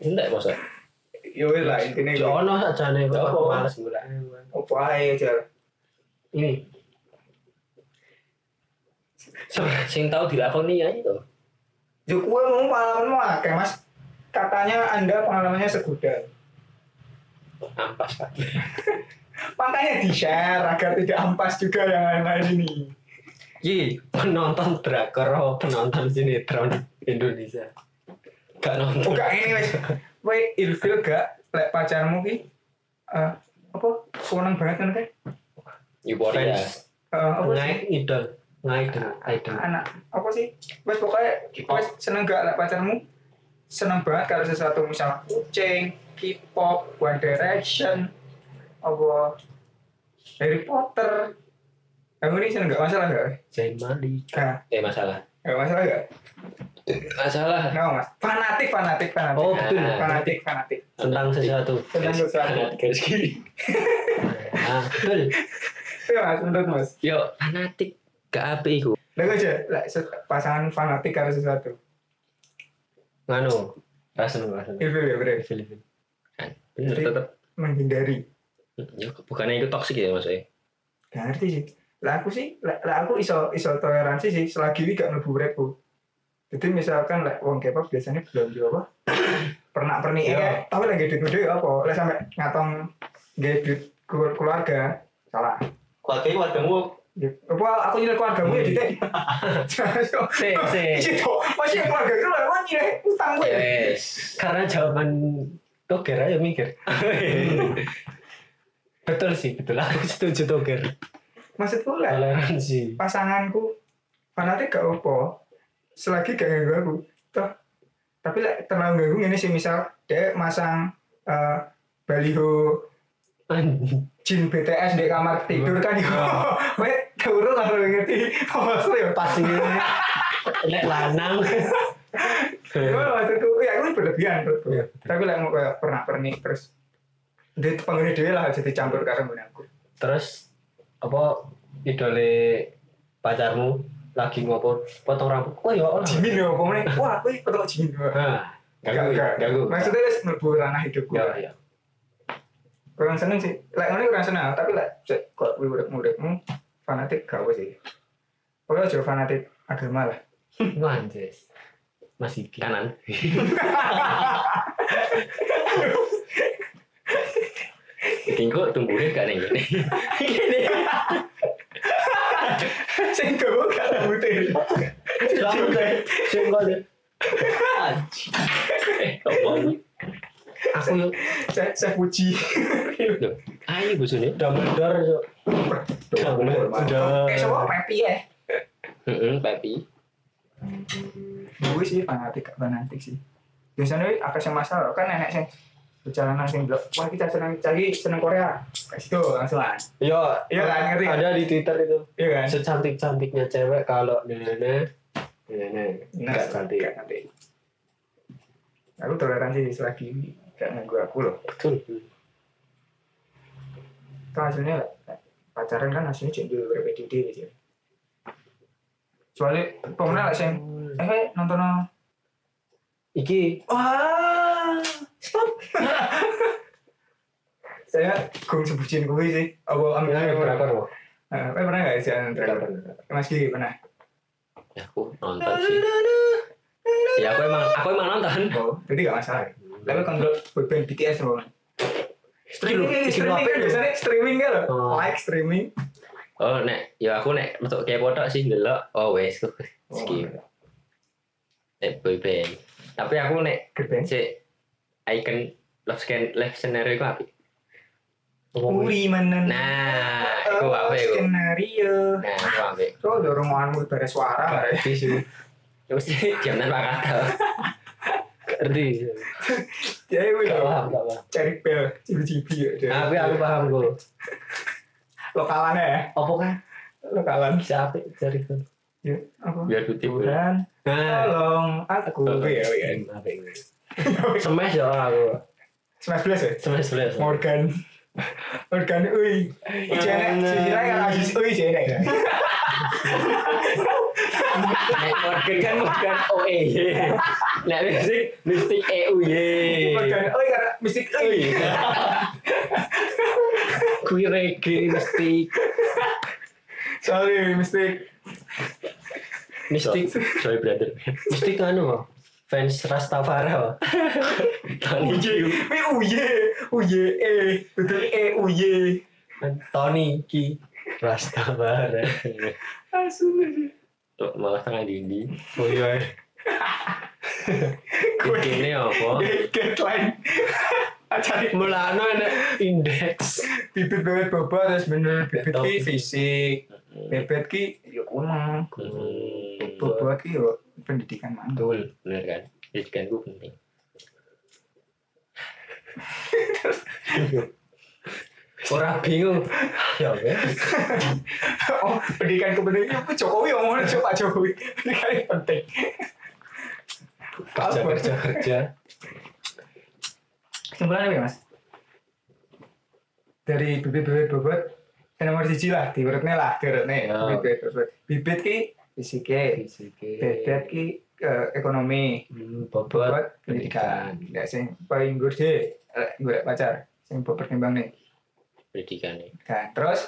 Enggak masa. ya wes lah intinya gitu. Ono saja nih, Apa? Bapak males gula. apa aja aja Ini Sing tahu dilakoni ya itu. ya kue mau pengalaman mau akeh mas katanya anda pengalamannya segudang Ampas kan. makanya di share agar tidak ampas juga yang lain-lain ini Yi, penonton drakor oh, penonton sinetron Indonesia. Gak nonton. Bukan ini wes. Kowe ilfil gak lek pacarmu ki eh apa seneng banget kan kan? Euphoria. Fans. Eh, apa sih? Ngaik idol, idol, idol. Anak apa sih? Wes pokoknya wes seneng gak lek pacarmu? Seneng banget kalau sesuatu misal kucing, K-pop, One Direction, apa Harry Potter. Kamu ini seneng gak masalah gak? Zain Malik. Nah, Eh masalah. gak masalah gak? Masalah. Nggak mas. Fanatik, fanatik, fanatik. Oh, betul. Fanatik, fanatik. Tentang sesuatu. Tentang sesuatu. Garis kiri. Ah, betul. Iya mas, menurut mas. Yo fanatik gak api iku. Lagu aja, se- pasangan fanatik karo sesuatu. Nganu, rasen rasen. Ilfil ya, bre. Film. Kan bener tetep. Menghindari. Ya, bukannya itu toksik ya maksudnya. Gak ngerti sih. Lah aku sih, lah, aku iso iso toleransi sih selagi ini gak mlebu repku. Jadi misalkan lah wong K-pop biasanya belanja apa? Pernak pernik Iya. ya, tapi lagi duit gede apa? Lah sampai ngatong gede keluarga salah. Keluarga Ya, Apa aku nyilai keluargamu ya Dite? Si, si. Itu, masih keluarga itu lah, wah nyilai utang gue. Yes. Karena jawaban toger aja mikir. betul sih, betul. Aku setuju toger. Maksudku lah, Toleransi. pasanganku fanatik gak apa selagi gak ganggu aku toh tapi lah terlalu ganggu ini sih misal dia masang eh, baliho jin BTS di kamar tidur kan itu Weh, turun lah ngerti maksudnya Pas ini lek lanang. Maksudku ya itu berlebihan menurutku Iya, tapi lah mau kayak pernah pernik terus dia penghuni dia lah jadi campur karo aku Terus apa idole pacarmu lagi ngopo potong rambut. Oh ya Allah. jimin ya pokoknya wah wih betul jimin Ganggu, Gak, gak. ganggu. maksudnya wis mlebu ranah hidupku ya ya. Kurang seneng sih lek ngene kurang seneng tapi lek cek kok kuwi urip-uripmu fanatik apa sih pokoknya aja fanatik agama lah Manjes. Masih Kanan. Tingko tumbuhnya gak nih gini. sing gowo gak rambutnya Selamat deh. Singkong deh. Eh, apa ini? Aku yuk saya saya puji ayo bosone. Dumbledore yuk. Dumbledore. kayak semua pepi ya Heeh, papi. gue sih fanatik fanatik sih biasanya apa sih masalah kan nenek sih perjalanan sing blok wah kita seneng cari seneng Korea kasih tuh langsung lah Yo, Iya kan, ngerti? Ada di Twitter itu. iya kan Secantik-cantiknya cewek kalau nenek nenek Nah, gak cantik. gak nanti aku toleransi selagi gak nganggu aku loh Betul. itu hasilnya pacaran kan hasilnya cek dulu PDD gitu ya. Soalnya pemenang lah sing eh nonton no. Iki Wah, stop. Saya gung sebutin gue sih. Apa ambil aja drakor kok. Eh, pernah nggak sih nonton? Mas Gigi pernah. Ya aku nonton sih. Ya aku emang aku emang nonton. Oh, jadi gak masalah. Tapi kalau boyband BTS loh. Streaming, bikin streaming kan itu? biasanya streaming kan. Oh. Like streaming. Oh, nek ya aku nek metu kayak foto sih delok. Oh, wes Oh, skip. Nek boyband. Tapi aku nek Gerbang. si icon love scan live scenario itu apa? Uri mana? Nah, itu apa itu? Skenario. Nah, itu apa? So, dorong omonganmu bare suara. bare. Ngerti sih. Terus jam nan pak kata. Ngerti. Ya, gue Gak paham, gak paham. cari bel, cibi-cibi ya. dia. Tapi aku paham kok. Lokalannya ya. Apa kan? lokalan Siapa cari kan? ya apa Biar kutip. Tuhan Nah, tolong aku ya ya ini? Smash ya aku. smash blast ya Smash smash. Morgan Morgan ui sisirnya kan ui jene ya Nek Morgan kan bukan OE. Nek mistik mistik EUY. Morgan ui karena mistik ui Kui reggae mesti sorry mistik mistik Sorry brother. mistik anu. Fans Rastafari kok. Tony Q. uye uye e betul e uye Tony Ki Rastafari. asu malah tengah dindi. Oh iya. gue Ini apa? deadline acara Mulano enak indeks. bibit bebet boba terus bener bibit ki fisik bebet ki yo kuno boba ki yo pendidikan mantul bener kan? Pendidikan gue penting. Orang bingung. Ya oke. oh pendidikan kepentingan apa Jokowi ngomongnya coba Jokowi. Pendidikan yang penting. Kerja kerja kerja. kesimpulannya apa mas? Dari bibit-bibit bobot yang nomor siji lah diurutnya lah diurutnya Ya. bibit bobot bibit ki fisiknya bebet ki eh, ekonomi. Hmm, bobot pendidikan. ya sing paling gede eh, gue pacar sing bobot ketimbang nih Pendidikan nih. kan terus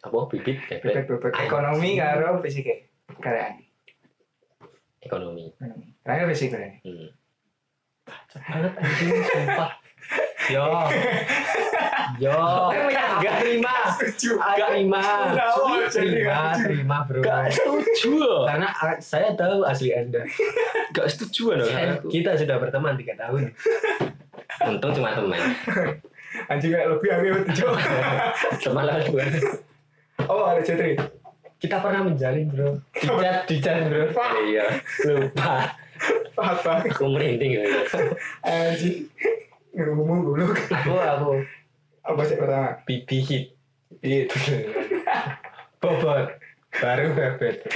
Apa bibit? bibit Bebet bobot ekonomi karo fisiknya karena ekonomi. ekonomi terakhir fisik kan Hmm. banget anjing sumpah. Yo. Yo. Gak terima. setuju Gak terima. Terima, terima bro. Gak setuju. Karena ah, saya tahu asli Anda. Gak setuju dong. Kita sudah berteman tiga tahun. Untung cuma teman. anjing kayak lebih aku itu Teman lah gue. oh ada cetri Kita pernah menjalin bro. Dicat, dicat bro. Iya. Lupa. apa Aku merinding. anjing ngomong dulu Aku, aku. Apa sih pertama Bibi hit. Hit. Bobot. Baru bebet.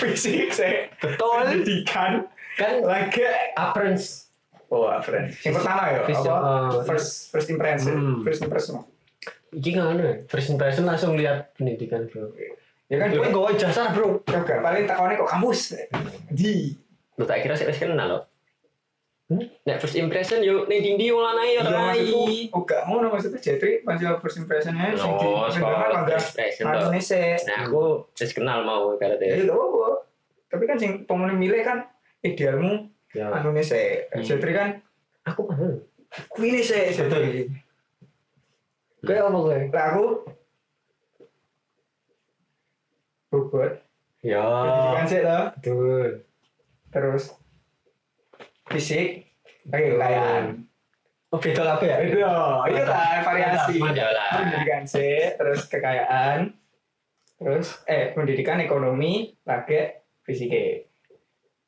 fisik saya Betul. pendidikan Kan lagi appearance. oh friend yang pertama ya apa oh. first first impression Hmm. first impression Iki nggak anu ya. First impression langsung lihat pendidikan bro. ya kan Gue gue ijazah bro. Gak, paling takonnya kok kampus di Lu tak kira sih kenal lo. Nek first impression yo ning dindi wong lanang yo Iya, rai. oh gak mau maksudnya Jetri masih first impressionnya sing di first impression Nah aku wis kenal mau karo ya dia. itu apa tapi kan sing pemenang milih kan idealmu Ya. anu nih se Hmm. Jetri kan Aku anu. kui nih se Jetri Gue apa gue? lah aku bobot Ya. sih loh Betul. terus fisik layan Oh beda apa ya? itu itu lah variasi. Pendidikan sih terus kekayaan. Terus eh pendidikan ekonomi pakai fisike.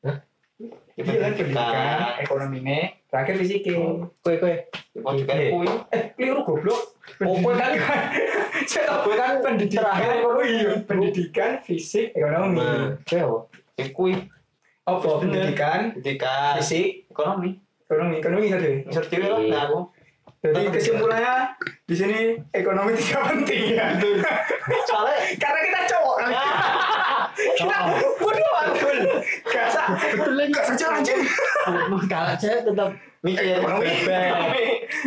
Hah? iya kan pendidikan ekonomi nih terakhir fisike. Kue kue. Iya. kui. eh keliru goblok. Oh, kue kan saya kue kan pendidikan terakhir. iya pendidikan fisik ekonomi. Nah, kue apa? Pendidikan Pendidikan. fisik Ekonomi. ekonomi ekonomi satu ya? Bisa cewek lah. Nah aku. jadi kesimpulannya di sini ekonomi tidak penting ya Soalnya. karena kita cowok kali kita bodoh betul gak sah Betul lagi. gak saja anjing Kalau saya tetap Mikir. ekonomi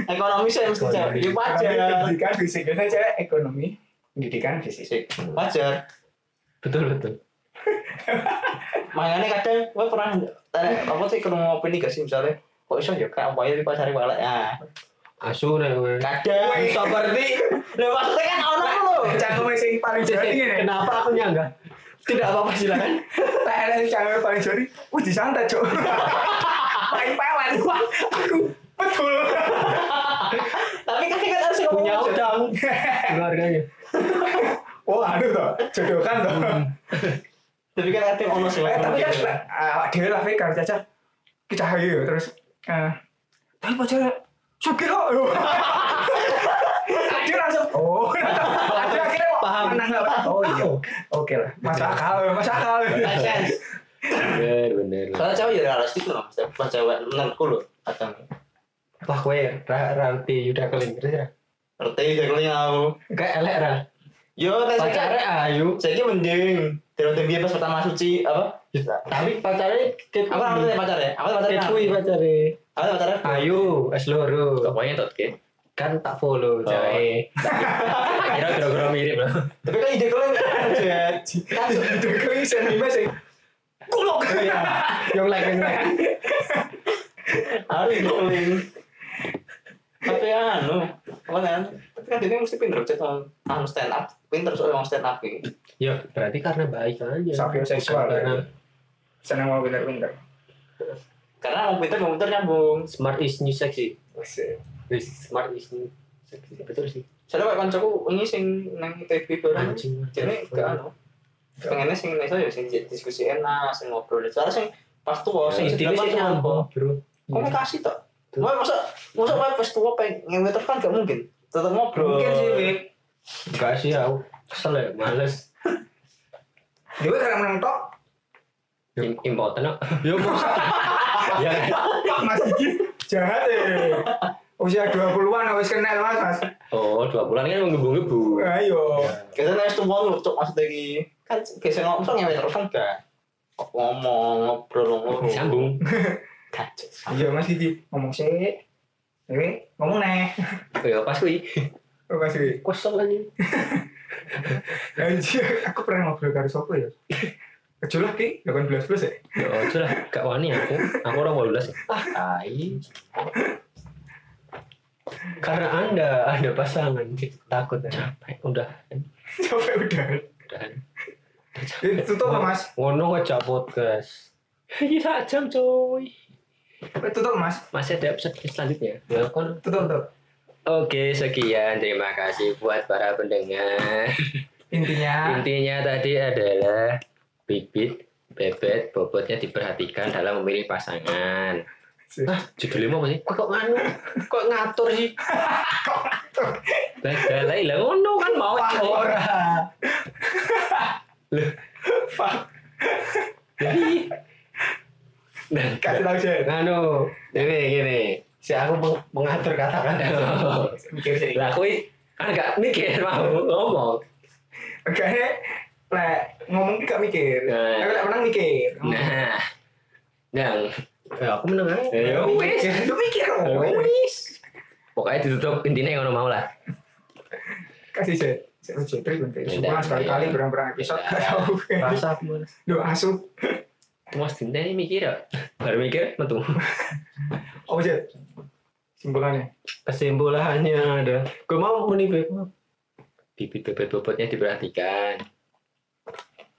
Ekonomi saya mesti cewek. Ya wajar. pendidikan fisik biasanya cewek ekonomi pendidikan fisik Wajar. betul betul. Makanya kadang gue pernah tanya apa sih ketemu opini gak sih misalnya kok iso ya kayak apa ya dipasari balik ya Asu nih gue. kadang Wih. seperti nah maksudnya kan ono lo cangkem sing paling jari ini Kenapa aku nyangga? Tidak apa-apa silakan. PNS cangkem paling jari wih disantet cok paling pewan wah aku betul tapi kan kan harus ngomong Punya aja. utang keluarganya. oh aduh toh jodohkan toh tapi kan ada yang ono sih eh, tapi kan ya. eh, dewe lah kan caca kita hayu terus eh, tapi pacar suki kok. Dia langsung oh. Akhirnya akhirnya paham. oh iya. Oke lah. Masuk akal masuk akal. Bener bener. Kalau cewek ya realistik loh mas. Cewek menurutku loh atau lah kue ranti ra ra udah keling terus ya? Ranti udah keling aku. Kayak elek ra. Yo, Pacare ayu. Saya mending. Tidak dia pas pertama suci apa? Tapi pacare ket. Aku ngerti pacar ya. Aku pacar Ket kuwi pacare. Aku pacar. Ayu, es loro. pokoknya tot ke Kan tak follow jae. kira kira mirip loh Tapi kan ide kalian aja. Kan itu senime sing kulok. Yang like yang like. Harus kalian. Tapi anu, apa kan? Tapi kan dia mesti pinter cek anu stand up. Pinter soalnya mau stand up ini. Ya berarti karena baik aja. Sapioseksual, Karena Seneng mau pinter-pinter. Karena mau pinter mau pinter nyambung. smart is new sexy. Smart is new sexy. Betul sih. Saya kayak kancaku ini sing nang TV bareng. Jadi ke anu. Pengennya sing neso ya sing diskusi enak, sing ngobrol. Soalnya sing pas tua sing cuma apa? nyambung, bro. Komunikasi tok. Wah, masa masa wae pas tua pengen terus kan gak mungkin. Tetap ngobrol. Mungkin sih, Wik. Enggak sih aku kesel ya, males. Dia karena menang tok. Im- impoten kok Yo masa ya Mas iki jahat ya. Usia 20-an wis kenal Mas, Mas. oh dua bulan kan menggebu-gebu Ayo. Kita nih tuh mau cok maksudnya iki. Kan biasa ngomong ngewe terus kan gak ngomong ngobrol ngobrol. sambung Kacau. Iya Mas iki ngomong sih. Oke, ngomong neh. ya pas kuwi Oh, Mas iki. kosong aja. Anjir, aku pernah ngobrol karo sapa ya? Kecuali ki 18 plus ya. ya ojo lah gak wani aku aku orang belas Ah, tai. Karena Anda ada pasangan, takut ya. capek udah Sampai udah. udah Eh, Tutup lah, Mas. Ngono podcast. ini sak jam coy Eh, Tutup Mas. masih ada episode selanjutnya Ya kan Tutup tutup. Oke, sekian. Terima kasih buat para pendengar. Intinya Intinya tadi adalah bibit, bebet, bobotnya diperhatikan dalam memilih pasangan. Ah, judulnya mau apa sih? kok kok nganu? Kok ngatur sih? Bagalai lah, ngono kan mau. Pak ora. Jadi, dan Kasih tahu sih. Nganu, ini gini. Si aku meng- mengatur kata-kata. Mikir sih. lah kui kan gak mikir mau ngomong. Kayaknya lek ngomong gak mikir. Nah. Aku lek menang mikir. Nah, yang Ya aku menang aja. Ya, Lu wis. mikir, lu mikir Ya, ngomong. wis. pokoknya ditutup intinya yang ngono mau lah. Kasih sih. Saya uji terus. Ya, ya. sekali-kali berang-berang episode. Ya. Gak tahu. Rasa aku males. Duh, asu. Mas Dinda ini mikir ya, baru mikir metu. Oh, Jet. Simpulannya. Kesimpulannya ada. Gue mau menibik. Bibit bebet bobotnya diperhatikan.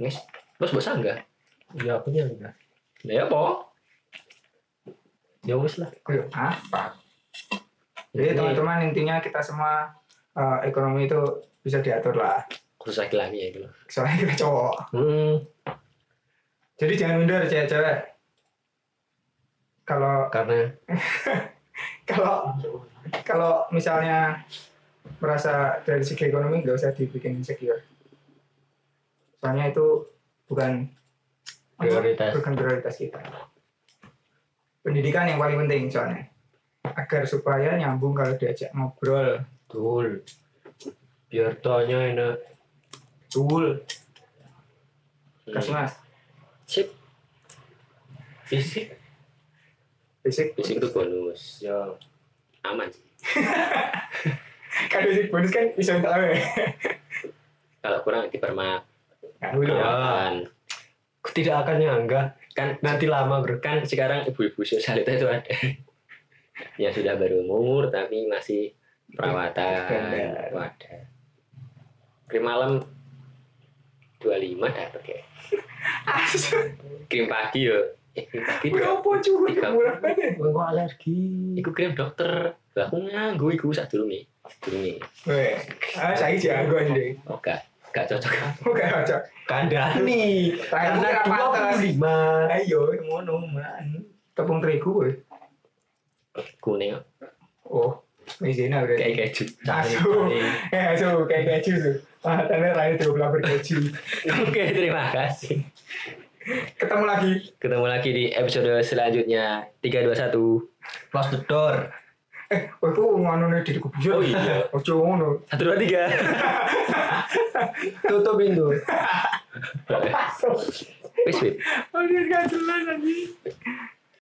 Wis, bos bos enggak? Ya aku enggak. Ya apa? Ya wis lah. Kayak apa? Jadi teman-teman intinya kita semua eh, ekonomi itu bisa diatur lah. Khusus laki-laki ya itu. Soalnya kita cowok. Hmm, Jadi jangan minder cewek-cewek. Kalau karena kalau kalau misalnya merasa dari segi ekonomi nggak usah dibikin insecure. Soalnya itu bukan Prioritas. bukan prioritas kita. Pendidikan yang paling penting soalnya agar supaya nyambung kalau diajak ngobrol. betul. Biar tanya enak. Betul. Hmm. Kasih mas. Sip, Fisik. Basic. fisik itu bonus. Ya. Aman sih. Kan basic bonus kan bisa minta apa? Kalau kurang dipermak. Nah. Ya. Kan, Aku tidak akan nyangga. kan Nanti lama bro. kan sekarang ibu-ibu sosialita itu ada yang sudah berumur tapi masih perawatan ada krim malam 25 dapat ya krim pagi yo eh krim pagi? Tiga. Murah banget. Gue alergi. iku krim dokter aku nganggo iku sak durunge durunge Weh, ah saya jago ini. oh gak gak cocok Oke, cocok. Kandani. Karena dua puluh 25. Ayo, ngono man. Tepung terigu weh. kuning. Oh, Maizena berarti. kayak keju Asu. Eh, asu kayak keju tuh. Ah, tanda raya belah berkeju. oke terima kasih Ketemu lagi. ketemu lagi di episode selanjutnya 321 Close the door. Eh, oh itu nganu di kubur. Oh iya. Ojo ngono. satu dua tiga Tutup pintu. wis wis Oh, dia gak jelas lagi.